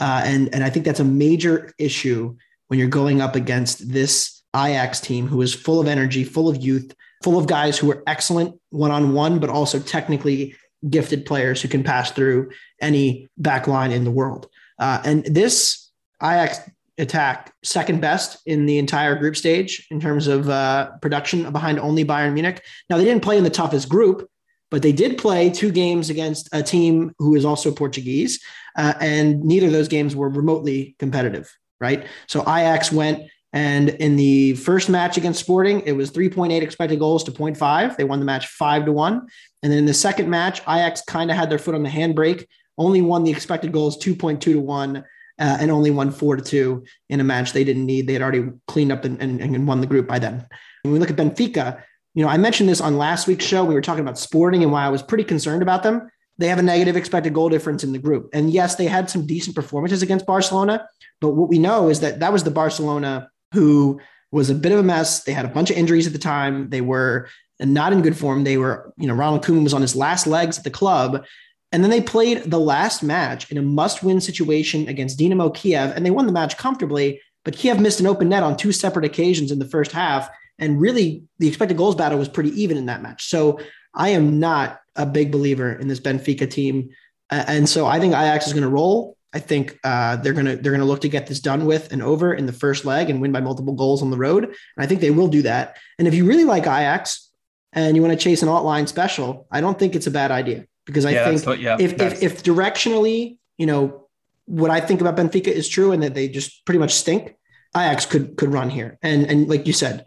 S5: uh, and and I think that's a major issue when you're going up against this Ajax team who is full of energy, full of youth, full of guys who are excellent one on one, but also technically gifted players who can pass through any back line in the world. Uh, and this Ajax attack second best in the entire group stage in terms of uh, production behind only Bayern Munich. Now they didn't play in the toughest group, but they did play two games against a team who is also Portuguese, uh, and neither of those games were remotely competitive. Right, so Ajax went and in the first match against Sporting, it was 3.8 expected goals to 0.5. They won the match five to one. And then in the second match, Ajax kind of had their foot on the handbrake, only won the expected goals 2.2 to one, uh, and only won four to two in a match they didn't need. They had already cleaned up and, and, and won the group by then. When we look at Benfica, you know, I mentioned this on last week's show. We were talking about Sporting and why I was pretty concerned about them. They have a negative expected goal difference in the group. And yes, they had some decent performances against Barcelona. But what we know is that that was the Barcelona who was a bit of a mess. They had a bunch of injuries at the time. They were not in good form. They were, you know, Ronald Koeman was on his last legs at the club. And then they played the last match in a must win situation against Dinamo Kiev, and they won the match comfortably. But Kiev missed an open net on two separate occasions in the first half. And really, the expected goals battle was pretty even in that match. So I am not a big believer in this Benfica team. And so I think Ajax is going to roll. I think uh, they're gonna they're gonna look to get this done with and over in the first leg and win by multiple goals on the road. And I think they will do that. And if you really like Ajax and you want to chase an alt line special, I don't think it's a bad idea because I
S6: Yeah,
S5: think
S6: what- yeah,
S5: if, if if directionally, you know, what I think about Benfica is true and that they just pretty much stink, Ajax could could run here. And and like you said,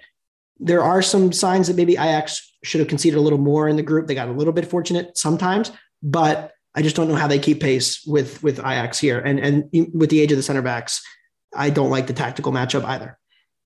S5: there are some signs that maybe Ajax should have conceded a little more in the group. They got a little bit fortunate sometimes, but I just don't know how they keep pace with with Ajax here. And and with the age of the center backs, I don't like the tactical matchup either.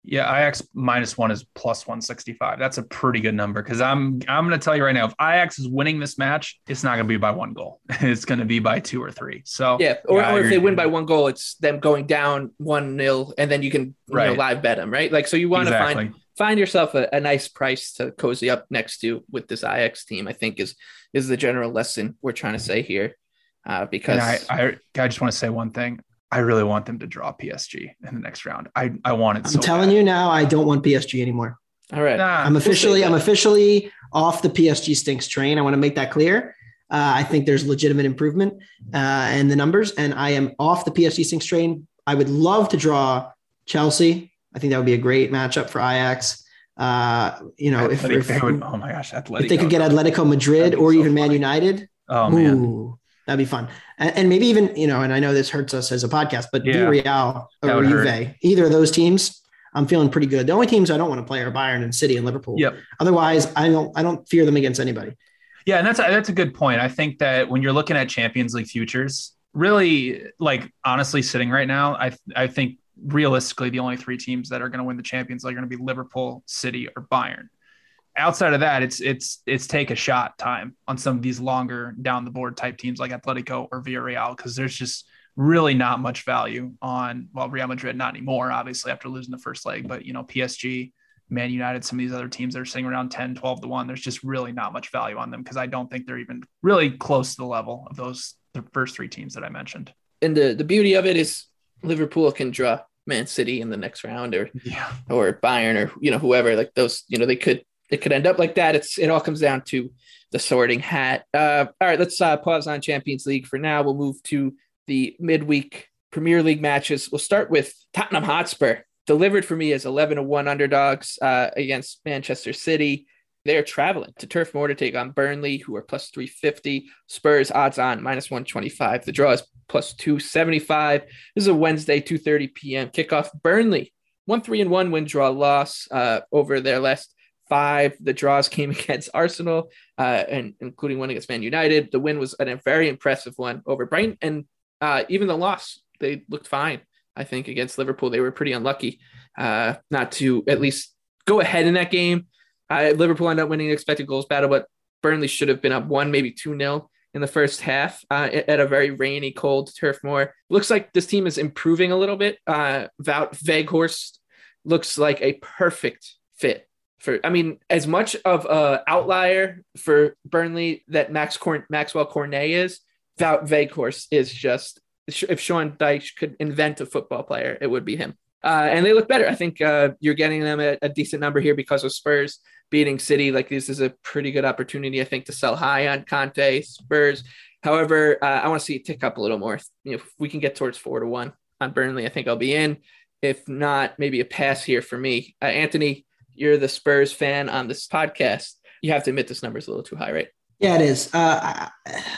S6: Yeah, Ajax minus one is plus one sixty five. That's a pretty good number because I'm I'm going to tell you right now, if Ajax is winning this match, it's not going to be by one goal. It's going to be by two or three. So
S4: Yeah, or,
S6: I
S4: or if they win by one goal, it's them going down one nil, and then you can you know,
S6: Right.
S4: live bet them, right? Like, so you want to
S6: exactly.
S4: find find yourself a, a nice price to cozy up next to with this Ajax team. I think is is the general lesson we're trying to say here, uh, because
S6: I, I I just want to say one thing. I really want them to draw PSG in the next round. I I want it.
S5: I'm
S6: so
S5: telling
S6: bad.
S5: you now, I don't want PSG anymore.
S4: all right,
S6: Nah,
S5: I'm officially
S4: that.
S5: I'm officially off the PSG stinks train. I want to make that clear. Uh, I think there's legitimate improvement uh, in the numbers, and I am off the PSG stinks train. I would love to draw Chelsea. I think that would be a great matchup for Ajax. Uh, you know, if,
S6: Athletic-
S5: if,
S6: they would- oh my gosh, Atletico.
S5: if they could get Atletico Madrid
S6: That'd
S5: or
S6: so
S5: even Man. United,
S6: Oh man.
S5: ooh, that'd be fun. And, and maybe even you know, and I know this hurts us as a podcast, but
S6: Yeah. That
S5: or Juve, either of those teams, I'm feeling pretty good. The only teams I don't want to play are Bayern and City and Liverpool.
S6: Yep.
S5: Otherwise, I don't I don't fear them against anybody.
S6: Yeah, and that's a, that's a good point. I think that when you're looking at Champions League futures, really, like honestly, sitting right now, I I think realistically, the only three teams that are going to win the Champions League are going to be Liverpool, City, or Bayern. Outside of that, it's it's it's take a shot time on some of these longer down the board type teams like Atletico or Villarreal because there's just really not much value on well Real Madrid not anymore obviously after losing the first leg but you know PSG Man United, some of these other teams that are sitting around 10, 12 to 1. There's just really not much value on them because I don't think they're even really close to the level of those the first three teams that I mentioned.
S4: and the the beauty of it is Liverpool can draw Man City in the next round, or
S6: Yeah.
S4: or Bayern, or you know whoever. Like those, you know, they could it could end up like that. It's it all comes down to the sorting hat. Uh, all right, let's uh, pause on Champions League for now. We'll move to the midweek Premier League matches. We'll start with Tottenham Hotspur, delivered for me as eleven to one underdogs uh, against Manchester City. They're traveling to Turf Moor to take on Burnley, who are plus 350. Spurs odds on minus 125. The draw is plus 275. This is a Wednesday, 2:30 p.m. kickoff. Burnley, one three and one win draw loss uh, over their last five. The draws came against Arsenal, uh, and including one against Man United. The win was a very impressive one over Brighton, and uh, even the loss, they looked fine. I think against Liverpool, they were pretty unlucky uh, not to at least go ahead in that game. Uh, Liverpool ended up winning the expected goals battle, but Burnley should have been up one, maybe 2 nil in the first half uh, at a very rainy, cold Turf Moor. Looks like this team is improving a little bit. Uh, Wout Weghorst looks like a perfect fit for. I mean, as much of a outlier for Burnley that Max Corn- Maxwell Cornet is, Wout Weghorst is just. If Sean Dyche could invent a football player, it would be him. Uh, and they look better. I think uh, you're getting them at a decent number here because of Spurs beating City. Like this is a pretty good opportunity, I think, to sell high on Conte Spurs. However, uh, I want to see it tick up a little more. You know, if we can get towards four to one on Burnley, I think I'll be in. If not, maybe a pass here for me. Uh, Anthony, you're the Spurs fan on this podcast. You have to admit this number is a little too high, right?
S5: Yeah, it is. Uh,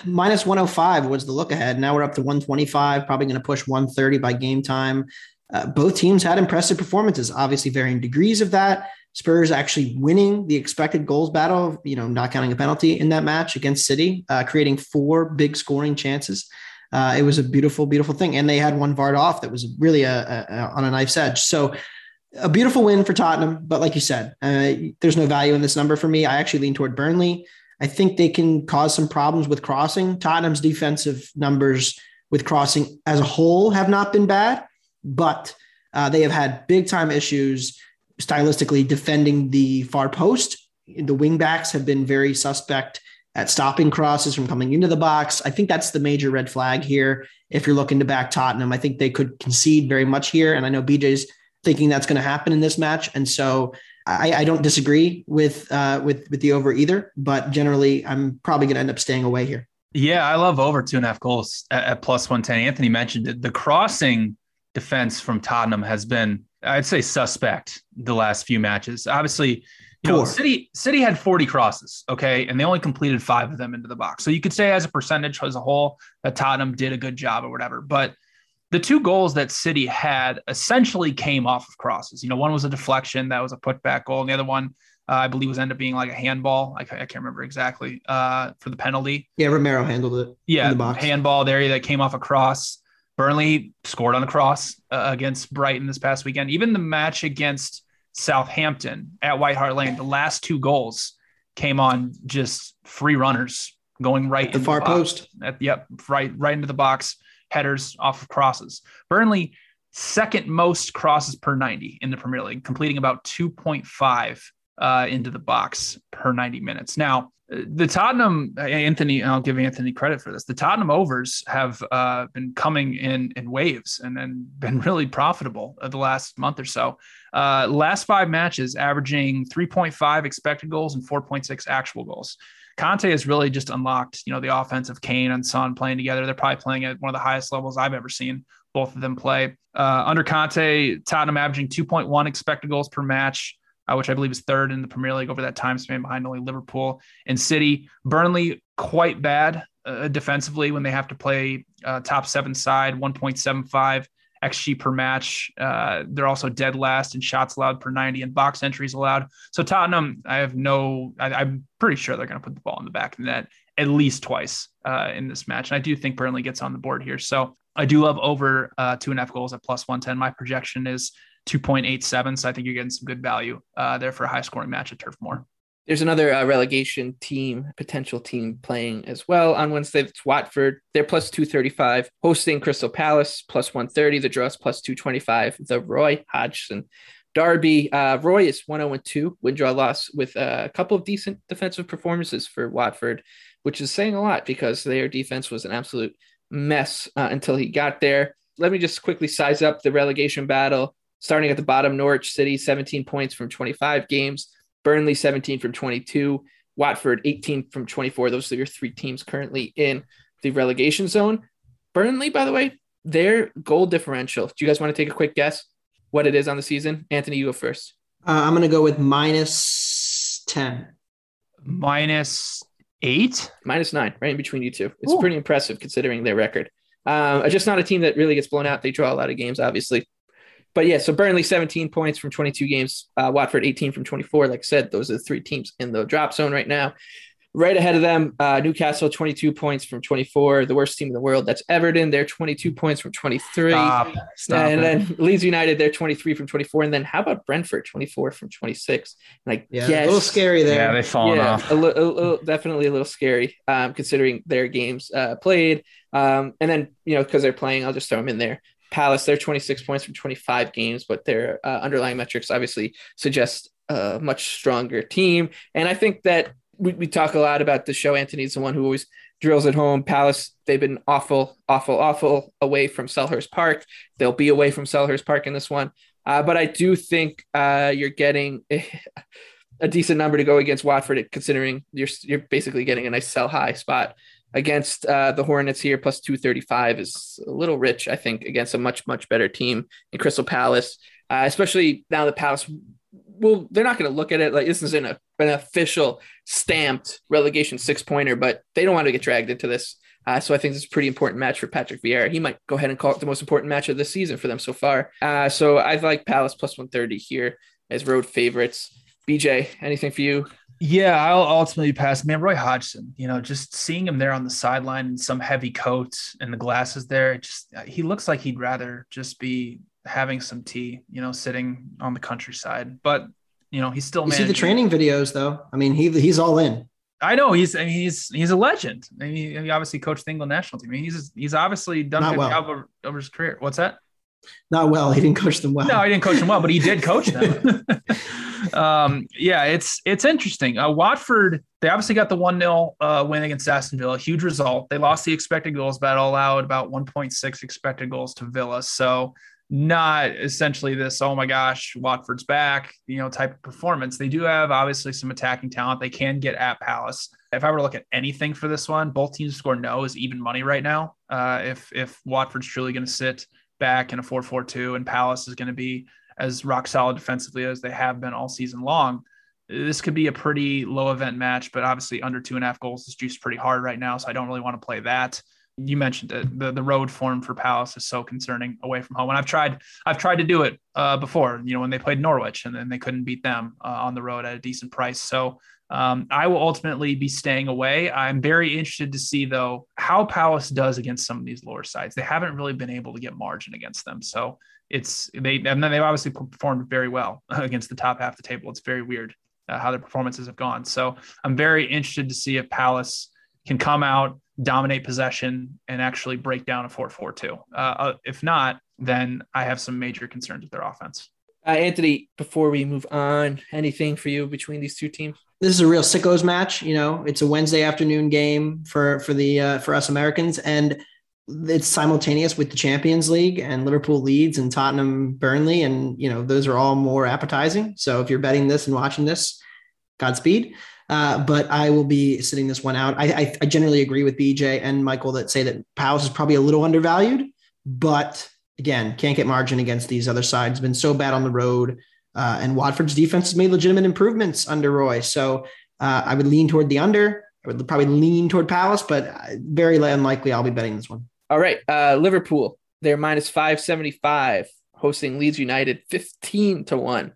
S5: minus 105 was the look ahead. Now we're up to 125, probably going to push 130 by game time. Uh, both teams had impressive performances, obviously varying degrees of that. Spurs actually winning the expected goals battle, you know, not counting a penalty in that match against City, uh, creating four big scoring chances. Uh, it was a beautiful, beautiful thing. And they had one VAR'd off that was really a, a, a, on a knife's edge. So a beautiful win for Tottenham. But like you said, uh, there's no value in this number for me. I actually lean toward Burnley. I think they can cause some problems with crossing. Tottenham's defensive numbers with crossing as a whole have not been bad, but uh, they have had big time issues stylistically defending the far post. The wingbacks have been very suspect at stopping crosses from coming into the box. I think that's the major red flag here. If you're looking to back Tottenham, I think they could concede very much here. And I know BJ's thinking that's going to happen in this match. And so I, I don't disagree with uh, with with the over either, but generally I'm probably going to end up staying away here.
S6: Yeah, I love over two and a half goals at, at plus 110. Anthony mentioned it. The crossing defense from Tottenham has been I'd say suspect the last few matches. Obviously, you know, City City had 40 crosses, okay, and they only completed five of them into the box. So you could say as a percentage as a whole that Tottenham did a good job or whatever. But the two goals that City had essentially came off of crosses. You know, one was a deflection that was a putback goal, and the other one uh, I believe was ended up being like a handball. I, I can't remember exactly uh, for the penalty.
S5: Yeah, Romero handled it.
S6: Yeah, handball there that came off a cross. Burnley scored on a cross uh, against Brighton this past weekend. Even the match against Southampton at White Hart Lane, the last two goals came on just free runners going right
S5: at the far the post.
S6: At, yep, right, right into the box, headers off of crosses. Burnley second most crosses per 90 in the Premier League, completing about 2.5 uh, into the box per 90 minutes. Now, the Tottenham Anthony, I'll give Anthony credit for this. The Tottenham overs have uh, been coming in in waves and then been really profitable the last month or so. Uh, last five matches, averaging 3.5 expected goals and 4.6 actual goals. Conte has really just unlocked, you know, the offense of Kane and Son playing together. They're probably playing at one of the highest levels I've ever seen both of them play. Uh, under Conte, Tottenham averaging 2.1 expected goals per match uh, which I believe is third in the Premier League over that time span behind only Liverpool and City. Burnley, quite bad uh, defensively when they have to play uh, top seven side, 1.75 XG per match. Uh, they're also dead last in shots allowed per 90 and box entries allowed. So Tottenham, I have no, I, am pretty sure they're going to put the ball in the back of the net at least twice uh, in this match. And I do think Burnley gets on the board here. So I do love over uh, two and a half goals at plus 110. My projection is 2.87. So I think you're getting some good value uh, there for a high scoring match at Turf Moor.
S4: There's another uh, relegation team, potential team playing as well on Wednesday. It's Watford. They're plus 235, hosting Crystal Palace, plus 130. The draws plus 225. The Roy Hodgson Derby. Uh, Roy is 1 0 2, win draw loss with a couple of decent defensive performances for Watford, which is saying a lot because their defense was an absolute mess uh, until he got there. Let me just quickly size up the relegation battle. Starting at the bottom, Norwich City, 17 points from 25 games. Burnley, 17 from 22. Watford, 18 from 24. Those are your three teams currently in the relegation zone. Burnley, by the way, their goal differential. Do you guys want to take a quick guess what it is on the season? Anthony, you go first.
S5: Uh, I'm going to go with minus 10.
S6: Minus eight?
S4: Minus nine, right in between you two. It's Ooh. pretty impressive considering their record. Um, just not a team that really gets blown out. They draw a lot of games, obviously but yeah, so Burnley 17 points from 22 games, uh, Watford 18 from 24. Like I said, those are the three teams in the drop zone right now. Right ahead of them, uh, Newcastle, 22 points from 24. The worst team in the world, that's Everton. They're 22 points from 23.
S6: Stop. Stop
S4: and
S6: it.
S4: then Leeds United, they're 23 from 24. And then how about Brentford, 24 from 26? And I
S5: Yeah,
S4: guess,
S5: a little scary there.
S6: yeah, they've fallen
S4: yeah,
S6: off.
S4: a, li- a little, definitely a little scary um, considering their games uh, played. Um, and then, you know, because they're playing, I'll just throw them in there. Palace, they're 26 points from 25 games, but their uh, underlying metrics obviously suggest a much stronger team. And I think that we, we talk a lot about the show. Anthony's the one who always drills at home. Palace, they've been awful, awful, awful away from Selhurst Park. They'll be away from Selhurst Park in this one. Uh, but I do think uh, you're getting a, decent number to go against Watford, considering you're you're basically getting a nice sell high spot against uh, the Hornets here. Plus two thirty five is a little rich, I think, against a much much better team in Crystal Palace, uh, especially now that Palace. Well, they're not going to look at it like this isn't an official stamped relegation six pointer, but they don't want to get dragged into this. Uh, so I think this is a pretty important match for Patrick Vieira. He might go ahead and call it the most important match of the season for them so far. Uh, so I like Palace plus 130 here as road favorites. BJ, anything for you?
S6: Yeah, I'll ultimately pass. Man, Roy Hodgson, you know, just seeing him there on the sideline in some heavy coat and the glasses there, it just uh, he looks like he'd rather just be having some tea, you know, sitting on the countryside. But you know, he's still
S5: You see the training videos though. I mean, he he's all in.
S6: I know he's I mean, he's he's a legend. I mean, he, he obviously coached the England national team. I mean, he's he's obviously done
S5: Not
S6: a good
S5: well.
S6: job over, over his career. What's that?
S5: Not well. He didn't coach them well.
S6: No, he didn't coach them well, but he did coach them. um, yeah, it's it's interesting. Uh, Watford, they obviously got the one 0 uh, win against Aston Villa, huge result. They lost the expected goals battle, allowed about 1.6 expected goals to Villa. So not essentially this oh my gosh watford's back you know type of performance they do have obviously some attacking talent they can get at palace if i were to look at anything for this one both teams score no is even money right now uh, if if watford's truly going to sit back in a 4-4-2 and palace is going to be as rock solid defensively as they have been all season long this could be a pretty low event match but obviously under two and a half goals is juiced pretty hard right now so i don't really want to play that you mentioned it. The the road form for Palace is so concerning away from home. And I've tried I've tried to do it uh, before, you know, when they played Norwich and then they couldn't beat them uh, on the road at a decent price. So um, I will ultimately be staying away. I'm very interested to see though how Palace does against some of these lower sides. They haven't really been able to get margin against them. So it's they and then they've obviously performed very well against the top half of the table. It's very weird uh, how their performances have gone. So I'm very interested to see if Palace can come out dominate possession and actually break down a 4-4-2. Uh, uh, if not, then I have some major concerns with their offense.
S4: Uh, Anthony, before we move on, anything for you between these two teams?
S5: This is a real sickos match. You know, it's a Wednesday afternoon game for for the uh, for us Americans, and it's simultaneous with the Champions League and Liverpool Leeds and Tottenham Burnley, and you know those are all more appetizing. So if you're betting this and watching this, Godspeed. Uh, but I will be sitting this one out. I, I, I generally agree with BJ and Michael that say that Palace is probably a little undervalued, but again, can't get margin against these other sides. Been so bad on the road, uh, and Watford's defense has made legitimate improvements under Roy. So uh, I would lean toward the under. I would probably lean toward Palace, but very unlikely I'll be betting this one.
S4: All right, uh, Liverpool, they're minus five seventy five, hosting Leeds United fifteen to one.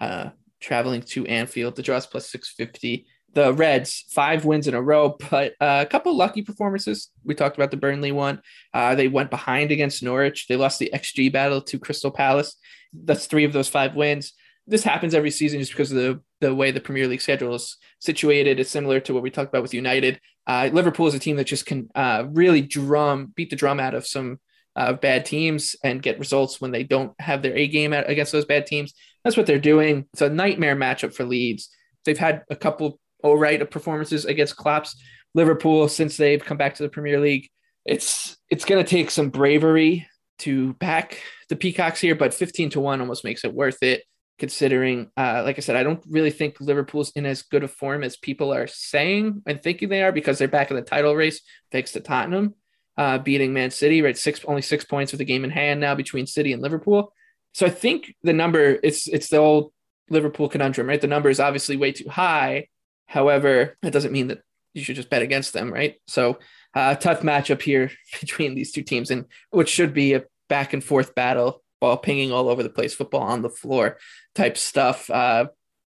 S4: Uh, traveling to Anfield. The draws plus 650. The Reds, five wins in a row, but uh, a couple lucky performances. We talked about the Burnley one. Uh, they went behind against Norwich. They lost the XG battle to Crystal Palace. That's three of those five wins. This happens every season just because of the, the way the Premier League schedule is situated. It's similar to what we talked about with United. Uh, Liverpool is a team that just can uh, really drum, beat the drum out of some uh, bad teams and get results when they don't have their A game against those bad teams. That's what they're doing. It's a nightmare matchup for Leeds. They've had a couple all right performances against Klopp's Liverpool since they've come back to the Premier League. It's it's going to take some bravery to back the Peacocks here, but 15 to 1 almost makes it worth it considering uh, like I said I don't really think Liverpool's in as good a form as people are saying and thinking they are because they're back in the title race thanks to Tottenham uh, beating Man City right six only 6 points with a game in hand now between City and Liverpool. So I think the number it's it's the old Liverpool conundrum, right? The number is obviously way too high. However, that doesn't mean that you should just bet against them, right? So uh, tough matchup here between these two teams, and which should be a back and forth battle, ball pinging all over the place, football on the floor type stuff. Uh,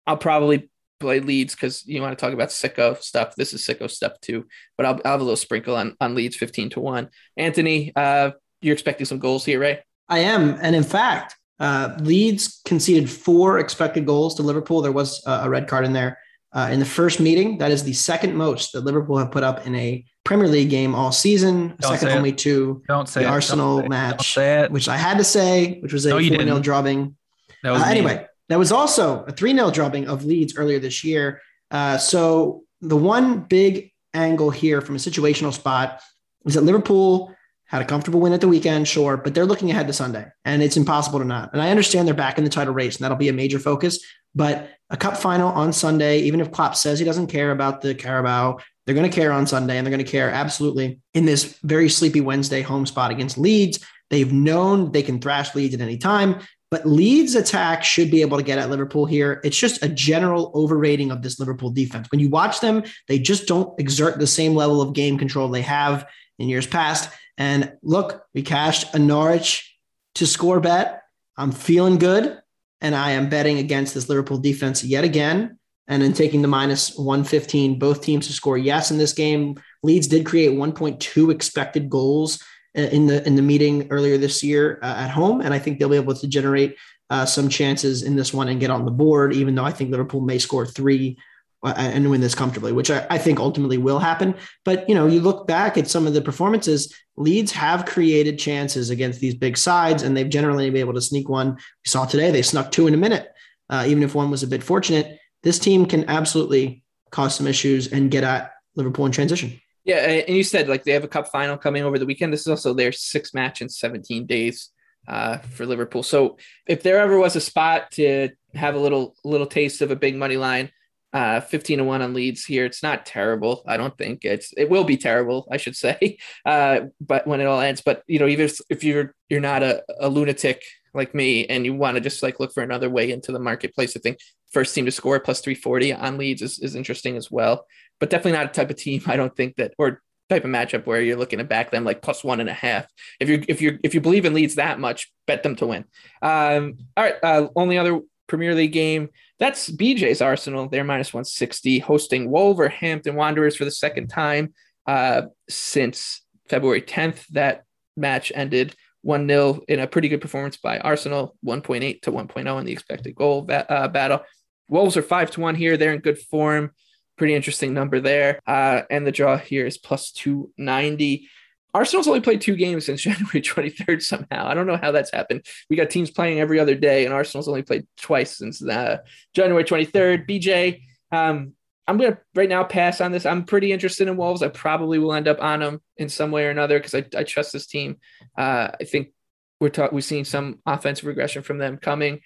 S4: I'll probably play Leeds because you want to talk about sicko stuff. This is sicko stuff too, but I'll, I'll have a little sprinkle on on Leeds fifteen to one. Anthony, uh, you're expecting some goals here, right?
S5: I am, and in fact, uh, Leeds conceded four expected goals to Liverpool. There was a red card in there uh, in the first meeting. That is the second most that Liverpool have put up in a Premier League game all season,
S6: Don't
S5: second only
S6: it.
S5: to
S6: Don't say
S5: the
S6: it.
S5: Arsenal
S6: say
S5: match,
S6: Don't say it.
S5: which I had to say, which was a
S6: No,
S5: 4
S6: you
S5: 0
S6: didn't.
S5: drubbing.
S6: That was
S5: Uh, anyway, there was also a 3 0 drubbing of Leeds earlier this year. Uh, so the one big angle here from a situational spot is that Liverpool had a comfortable win at the weekend, sure, but they're looking ahead to Sunday and it's impossible to not. And I understand they're back in the title race and that'll be a major focus, but a cup final on Sunday, even if Klopp says he doesn't care about the Carabao, they're going to care on Sunday and they're going to care absolutely in this very sleepy Wednesday home spot against Leeds. They've known they can thrash Leeds at any time. But Leeds attack should be able to get at Liverpool here. It's just a general overrating of this Liverpool defense. When you watch them, they just don't exert the same level of game control they have in years past. And look, we cashed a Norwich to score bet. I'm feeling good. And I am betting against this Liverpool defense yet again. And then taking the minus 115, both teams to score yes in this game. Leeds did create 1.2 expected goals uh, in the in the meeting earlier this year uh, at home, and I think they'll be able to generate uh, some chances in this one and get on the board. Even though I think Liverpool may score three uh, and win this comfortably, which I, I think ultimately will happen. But you know, you look back at some of the performances. Leeds have created chances against these big sides, and they've generally been able to sneak one. We saw today they snuck two in a minute, uh, even if one was a bit fortunate. This team can absolutely cause some issues and get at Liverpool in transition.
S4: Yeah, and you said like they have a cup final coming over the weekend. This is also their sixth match in 17 days uh, for Liverpool. So if there ever was a spot to have a little little taste of a big money line, uh, 15 to one on Leeds here, it's not terrible. I don't think it's it will be terrible, I should say. Uh, but when it all ends, but you know, even if, if you're you're not a, a lunatic like me and you want to just like look for another way into the marketplace, I think first team to score plus 340 on Leeds is, is interesting as well but definitely not a type of team I don't think that or type of matchup where you're looking to back them like plus one and a half. If you if you if you believe in Leeds that much, bet them to win. Um, all right, uh, only other Premier League game that's BJ's Arsenal. They're minus one sixty, hosting Wolverhampton Wanderers for the second time uh, since February tenth. That match ended. 1 0 in a pretty good performance by Arsenal, 1.8 to 1.0 in the expected goal uh, battle. Wolves are 5 to 1 here. They're in good form pretty interesting number there. Uh, and the draw here is plus 290. Arsenal's only played two games since January 23rd somehow. I don't know how that's happened. We got teams playing every other day, and Arsenal's only played twice since uh, January 23rd. BJ, um, I'm to right now pass on this. I'm pretty interested in Wolves. I probably will end up on them in some way or another because I, I trust this team. Uh, I think we're ta- we've seen some offensive regression from them coming.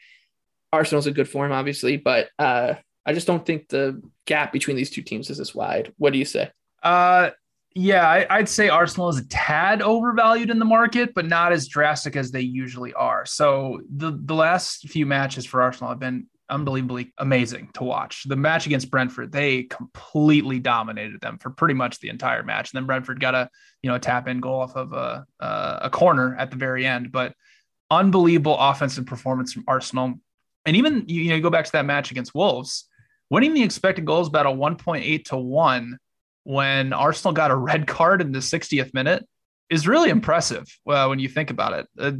S4: Arsenal's in good form, obviously, but uh, I just don't think the gap between these two teams is as wide. What do you say?
S6: Uh, yeah, I, I'd say Arsenal is a tad overvalued in the market, but not as drastic as they usually are. So the the last few matches for Arsenal have been unbelievably amazing to watch. The match against Brentford, they completely dominated them for pretty much the entire match. And then Brentford got a you know a tap in goal off of a a, corner at the very end, but unbelievable offensive performance from Arsenal. And even you know you go back to that match against Wolves, winning the expected goals battle 1.8 to 1 when Arsenal got a red card in the 60th minute is really impressive uh, when you think about it. Uh,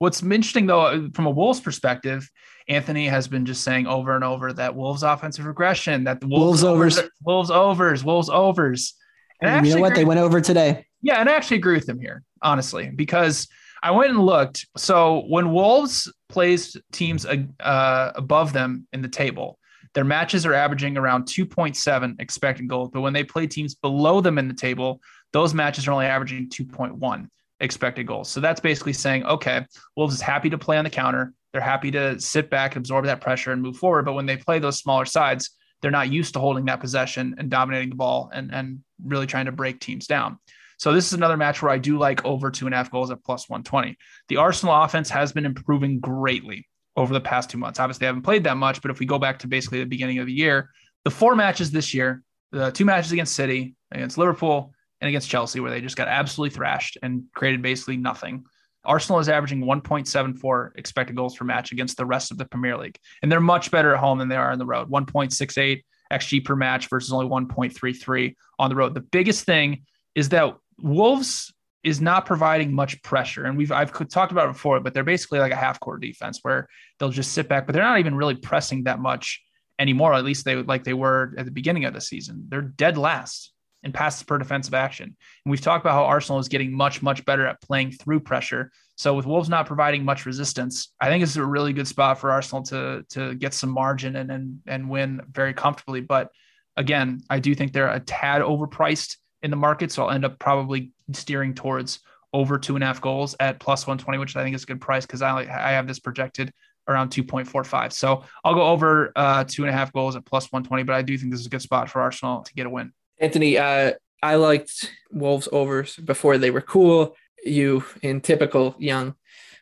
S6: what's interesting, though, from a Wolves perspective, Anthony has been just saying over and over that Wolves offensive regression, that the
S5: Wolves
S6: Wolves,
S5: overs.
S6: Wolves overs, Wolves overs. And
S5: And you know what? They went over today.
S6: yeah, and I actually agree with him here, honestly, because I went and looked. So when Wolves plays teams uh, above them in the table, their matches are averaging around 2.7 expected goals. But when they play teams below them in the table, those matches are only averaging 2.1 expected goals. So that's basically saying, okay, Wolves is happy to play on the counter. They're happy to sit back, absorb that pressure, and move forward. But when they play those smaller sides, they're not used to holding that possession and dominating the ball and, and really trying to break teams down. So this is another match where I do like over two and a half goals at plus 120. The Arsenal offense has been improving greatly over the past two months. Obviously, they haven't played that much, but if we go back to basically the beginning of the year, the four matches this year, the two matches against City, against Liverpool, and against Chelsea, where they just got absolutely thrashed and created basically nothing. Arsenal is averaging 1.74 expected goals per match against the rest of the Premier League. And they're much better at home than they are on the road. 1.68 XG per match versus only 1.33 on the road. The biggest thing is that Wolves is not providing much pressure. And we've I've talked about it before, but they're basically like a half court defense where they'll just sit back, but they're not even really pressing that much anymore. At least they like they were at the beginning of the season. They're dead last in passes per defensive action. And we've talked about how Arsenal is getting much, much better at playing through pressure. So with Wolves not providing much resistance, I think it's a really good spot for Arsenal to to get some margin and and and win very comfortably. But again, I do think they're a tad overpriced in the market. So I'll end up probably steering towards over two and a half goals at plus 120, which I think is a good price because I, I have this projected around 2.45. So I'll go over uh, two and a half goals at plus 120, but I do think this is a good spot for Arsenal to get a win.
S4: Anthony, uh, I liked Wolves overs before they were cool. You, in typical young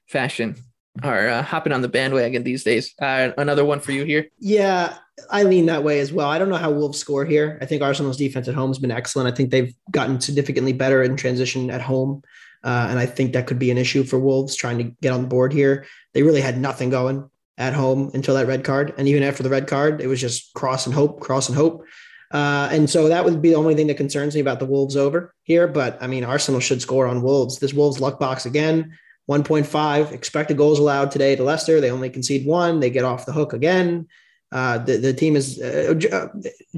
S4: fashion, are uh, hopping on the bandwagon these days. Uh, another one for you here.
S5: Yeah, I lean that way as well. I don't know how Wolves score here. I think Arsenal's defense at home has been excellent. I think they've gotten significantly better in transition at home. Uh, and I think that could be an issue for Wolves trying to get on the board here. They really had nothing going at home until that red card. And even after the red card, it was just cross and hope, cross and hope. Uh, and so that would be the only thing that concerns me about the Wolves over here. But I mean, Arsenal should score on Wolves. This Wolves luck box again, 1.5 expected goals allowed today to Leicester. They only concede one. They get off the hook again. Uh, the, the team is uh, uh,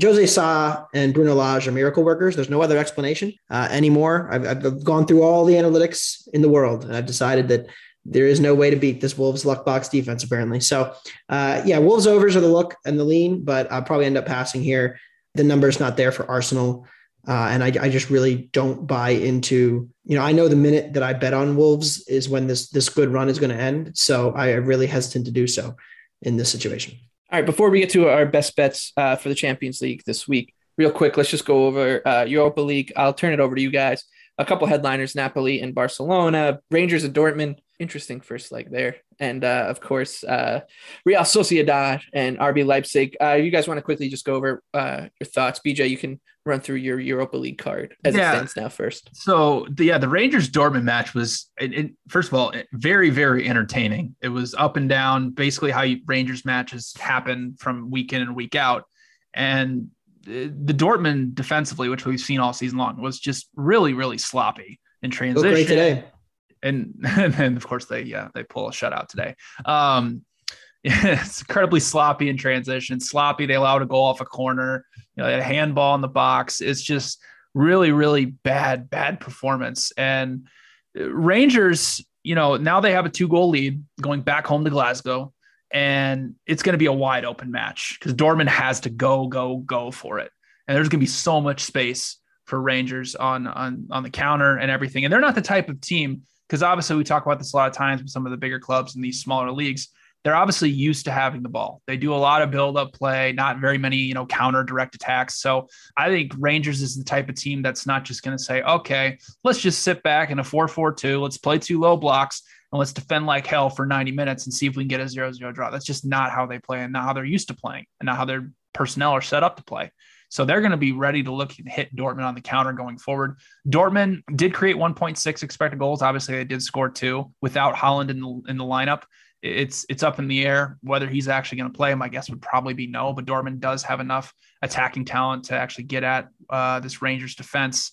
S5: Jose Sa and Bruno Lage are miracle workers. There's no other explanation uh, anymore. I've, I've gone through all the analytics in the world, and I've decided that there is no way to beat this Wolves luck box defense, apparently. So, uh, yeah, Wolves overs are the look and the lean, but I'll probably end up passing here. The number is not there for Arsenal. Uh, and I, I, just really don't buy into, you know, I know the minute that I bet on Wolves is when this this good run is going to end. So I really hesitant to do so in this situation.
S4: All right, before we get to our best bets uh, for the Champions League this week, real quick, let's just go over uh, Europa League. I'll turn it over to you guys. A couple headliners: Napoli and Barcelona, Rangers and Dortmund. Interesting first leg there, and uh, of course uh, Real Sociedad and RB Leipzig. Uh, you guys want to quickly just go over uh, your thoughts, BJ? You can run through your Europa League card as yeah. it stands now first.
S6: So the, yeah, the Rangers Dortmund match was it, it, first of all very very entertaining. It was up and down, basically how Rangers matches happen from week in and week out, and the Dortmund defensively, which we've seen all season long, was just really really sloppy in transition. Great today. And, and then of course they yeah they pull a shutout today. Um, it's incredibly sloppy in transition. Sloppy. They allowed a goal off a corner. You know, a handball in the box. It's just really, really bad, bad performance. And Rangers, you know, now they have a two goal lead going back home to Glasgow, and it's going to be a wide open match because Dortmund has to go, go, go for it. And there's going to be so much space for Rangers on on on the counter and everything. And they're not the type of team because obviously we talk about this a lot of times with some of the bigger clubs in these smaller leagues they're obviously used to having the ball. They do a lot of build up play, not very many, you know, counter direct attacks. So I think Rangers is the type of team that's not just going to say, okay, let's just sit back in a 4 4 2, let's play two low blocks and let's defend like hell for 90 minutes and see if we can get a 0 0 draw. That's just not how they play and not how they're used to playing and not how their personnel are set up to play. So they're going to be ready to look and hit Dortmund on the counter going forward. Dortmund did create 1.6 expected goals. Obviously, they did score two without Haaland in the in the lineup it's it's up in the air whether he's actually going to play. My guess would probably be no, but Dortmund does have enough attacking talent to actually get at uh, this Rangers defense.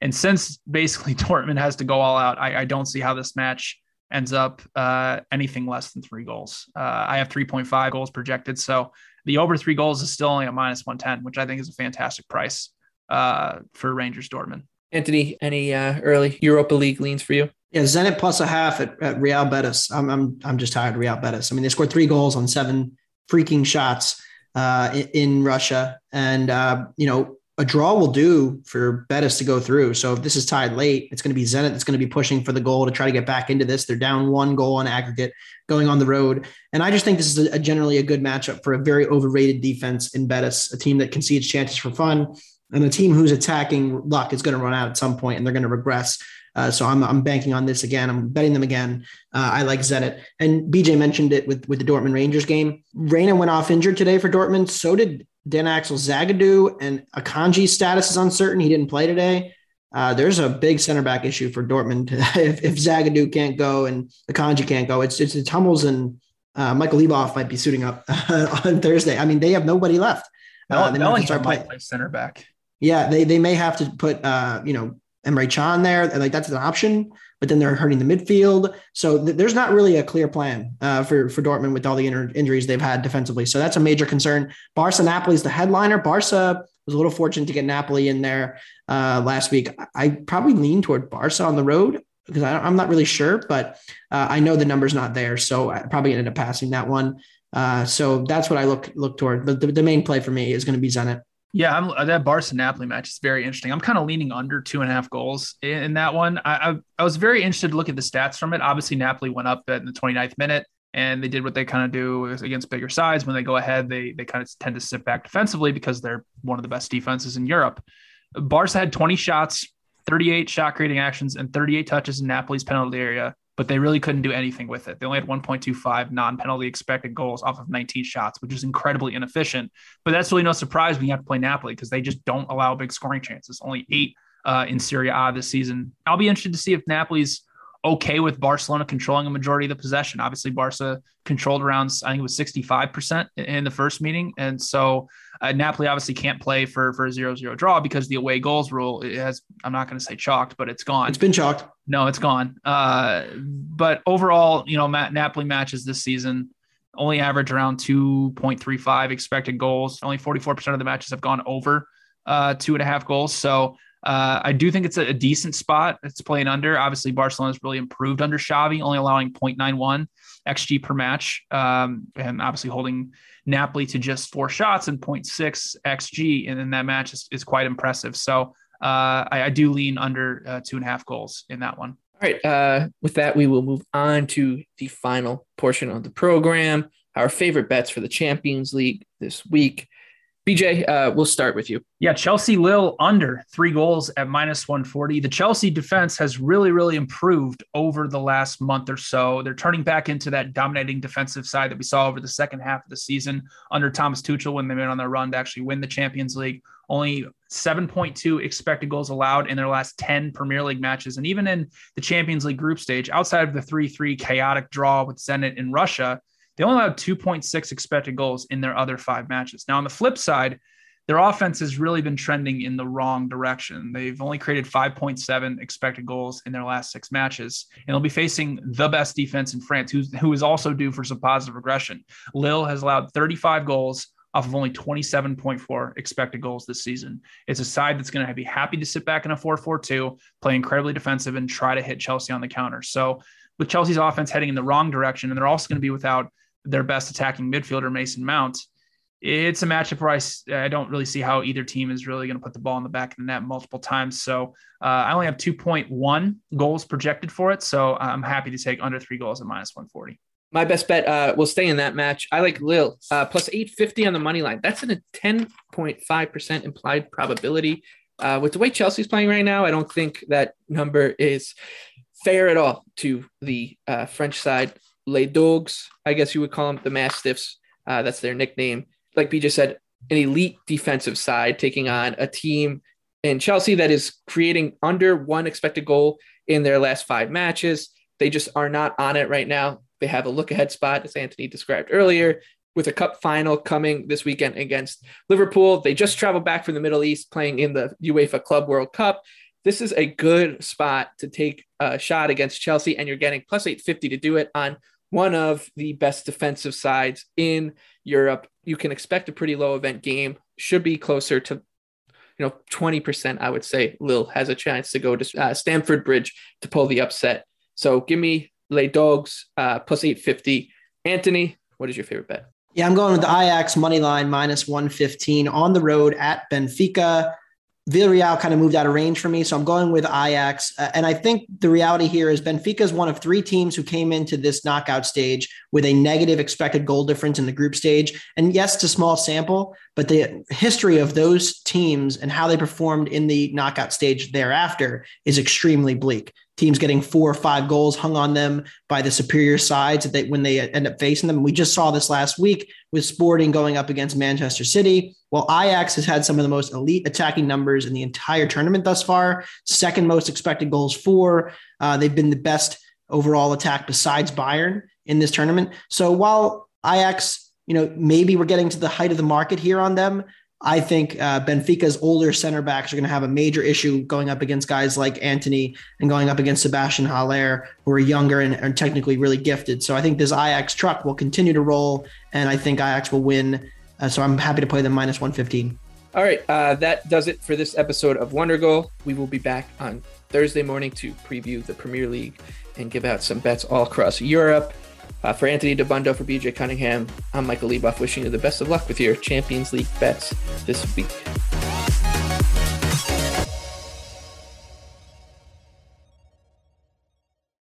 S6: And since basically Dortmund has to go all out, I, I don't see how this match ends up uh, anything less than three goals. Uh, I have 3.5 goals projected, so the over three goals is still only a minus 110, which I think is a fantastic price uh, for Rangers Dortmund.
S4: Anthony, any uh, early Europa League leans for you?
S5: Yeah, Zenit plus a half at, at Real Betis. I'm, I'm I'm just tired of Real Betis. I mean, they scored three goals on seven freaking shots uh, in, in, Russia, and uh, you know a draw will do for Betis to go through. So if this is tied late, it's going to be Zenit that's going to be pushing for the goal to try to get back into this. They're down one goal on aggregate going on the road, and I just think this is a, generally a good matchup for a very overrated defense in Betis, a team that concedes chances for fun, and a team who's attacking luck is going to run out at some point, and they're going to regress. Uh, so I'm, I'm banking on this again. I'm betting them again. Uh, I like Zenit. And BJ mentioned it with, with the Dortmund Rangers game. Reyna went off injured today for Dortmund. So did Dan Axel Zagadou. And Akanji's status is uncertain. He didn't play today. Uh, there's a big center back issue for Dortmund. if, if Zagadou can't go and Akanji can't go, it's, it's, it's Hummels and uh, Michael Leboff might be suiting up on Thursday. I mean, they have nobody left.
S6: Uh, they might start play center back.
S5: Yeah, they they may have to put uh, you know Emre Can there. Like that's an option, but then they're hurting the midfield. So th- there's not really a clear plan uh, for for Dortmund with all the injuries they've had defensively. So that's a major concern. Barca Napoli is the headliner. Barca was a little fortunate to get Napoli in there uh, last week. I probably lean toward Barca on the road because I, am not really sure, but uh, I know the number's not there, so I probably ended up passing that one. Uh, so that's what I look look toward. But the, the main play for me is going to be Zenit.
S6: Yeah, I'm, uh, that Barca Napoli match is very interesting. I'm kind of leaning under two and a half goals in, in that one. I, I, I was very interested to look at the stats from it. Obviously, Napoli went up in the 29th minute and they did what they kind of do against bigger sides. When they go ahead, they they kind of tend to sit back defensively because they're one of the best defenses in Europe. Barca had 20 shots, 38 shot creating actions, and 38 touches in Napoli's penalty area but they really couldn't do anything with it. They only had 1.25 non penalty expected goals off of 19 shots, which is incredibly inefficient. But that's really no surprise when you have to play Napoli because they just don't allow big scoring chances. Only eight uh, in Serie A this season. I'll be interested to see if Napoli's okay with Barcelona controlling a majority of the possession. Obviously, Barca controlled around, I think it was 65% in the first meeting. And so uh, Napoli obviously can't play for, for a zero zero draw because the away goals rule has, I'm not going to say chalked, but it's gone.
S5: It's been chalked.
S6: No, it's gone. Uh, but overall, you know, Matt, Napoli matches this season only average around 2.35 expected goals. Only 44% of the matches have gone over uh, two and a half goals. So uh, I do think it's a, a, decent spot. It's playing under. Obviously, Barcelona's really improved under Xavi, only allowing 0.91 xG per match, um, and obviously holding Napoli to just four shots and 0.6 xG in, in that match is, is quite impressive. So uh, I, I, do lean under uh, two and a half goals in that one.
S4: All right. Uh, with that, we will move on to the final portion of the program. Our favorite bets for the Champions League this week. BJ, uh, we'll start with you.
S6: Yeah, Chelsea Lille under three goals at minus 140. The Chelsea defense has really, really improved over the last month or so. They're turning back into that dominating defensive side that we saw over the second half of the season under Thomas Tuchel when they went on their run to actually win the Champions League. Only 7.2 expected goals allowed in their last 10 Premier League matches. And even in the Champions League group stage, outside of the 3 3 chaotic draw with Zenit in Russia, they only allowed 2.6 expected goals in their other five matches. Now, on the flip side, their offense has really been trending in the wrong direction. They've only created 5.7 expected goals in their last six matches, and they'll be facing the best defense in France, who's, who is also due for some positive regression. Lille has allowed 35 goals off of only 27.4 expected goals this season. It's a side that's going to be happy to sit back in a 4 4 2, play incredibly defensive, and try to hit Chelsea on the counter. So, with Chelsea's offense heading in the wrong direction, and they're also going to be without their best attacking midfielder, Mason Mount. It's a matchup where I, I don't really see how either team is really going to put the ball in the back of the net multiple times. So uh, I only have 2.1 goals projected for it. So I'm happy to take under three goals at minus 140.
S4: My best bet uh, will stay in that match. I like Lille uh, plus 850 on the money line. That's in a 10.5% implied probability. Uh, with the way Chelsea's playing right now, I don't think that number is fair at all to the uh, French side. Les Dogues, I guess you would call them the Mastiffs. Uh, that's their nickname. Like BJ said, an elite defensive side taking on a team in Chelsea that is creating under one expected goal in their last five matches. They just are not on it right now. They have a look ahead spot, as Anthony described earlier, with a cup final coming this weekend against Liverpool. They just traveled back from the Middle East playing in the UEFA Club World Cup. This is a good spot to take a shot against Chelsea, and you're getting plus 850 to do it on one of the best defensive sides in Europe. You can expect a pretty low event game. Should be closer to, you know, 20%. I would say Lille has a chance to go to uh, Stamford Bridge to pull the upset. So give me Les Dogues uh, plus 850. Anthony, what is your favorite bet?
S5: Yeah, I'm going with the Ajax money line minus 115 on the road at Benfica. Villarreal kind of moved out of range for me. So I'm going with Ajax. Uh, and I think the reality here is Benfica is one of three teams who came into this knockout stage with a negative expected goal difference in the group stage. And yes, it's a small sample, but the history of those teams and how they performed in the knockout stage thereafter is extremely bleak teams getting four or five goals hung on them by the superior sides that they, when they end up facing them. We just saw this last week with Sporting going up against Manchester City. Well, Ajax has had some of the most elite attacking numbers in the entire tournament thus far, second most expected goals for. Uh, they've been the best overall attack besides Bayern in this tournament. So while Ajax, you know, maybe we're getting to the height of the market here on them, I think uh, Benfica's older center backs are going to have a major issue going up against guys like Antony and going up against Sébastien Haller, who are younger and technically really gifted. So I think this Ajax truck will continue to roll, and I think Ajax will win. Uh, so I'm happy to play them minus 115.
S4: All right, uh, that does it for this episode of Wondergoal. We will be back on Thursday morning to preview the Premier League and give out some bets all across Europe. Uh, for Anthony Dabbundo, for BJ Cunningham, I'm Michael Leboff, wishing you the best of luck with your Champions League bets this week.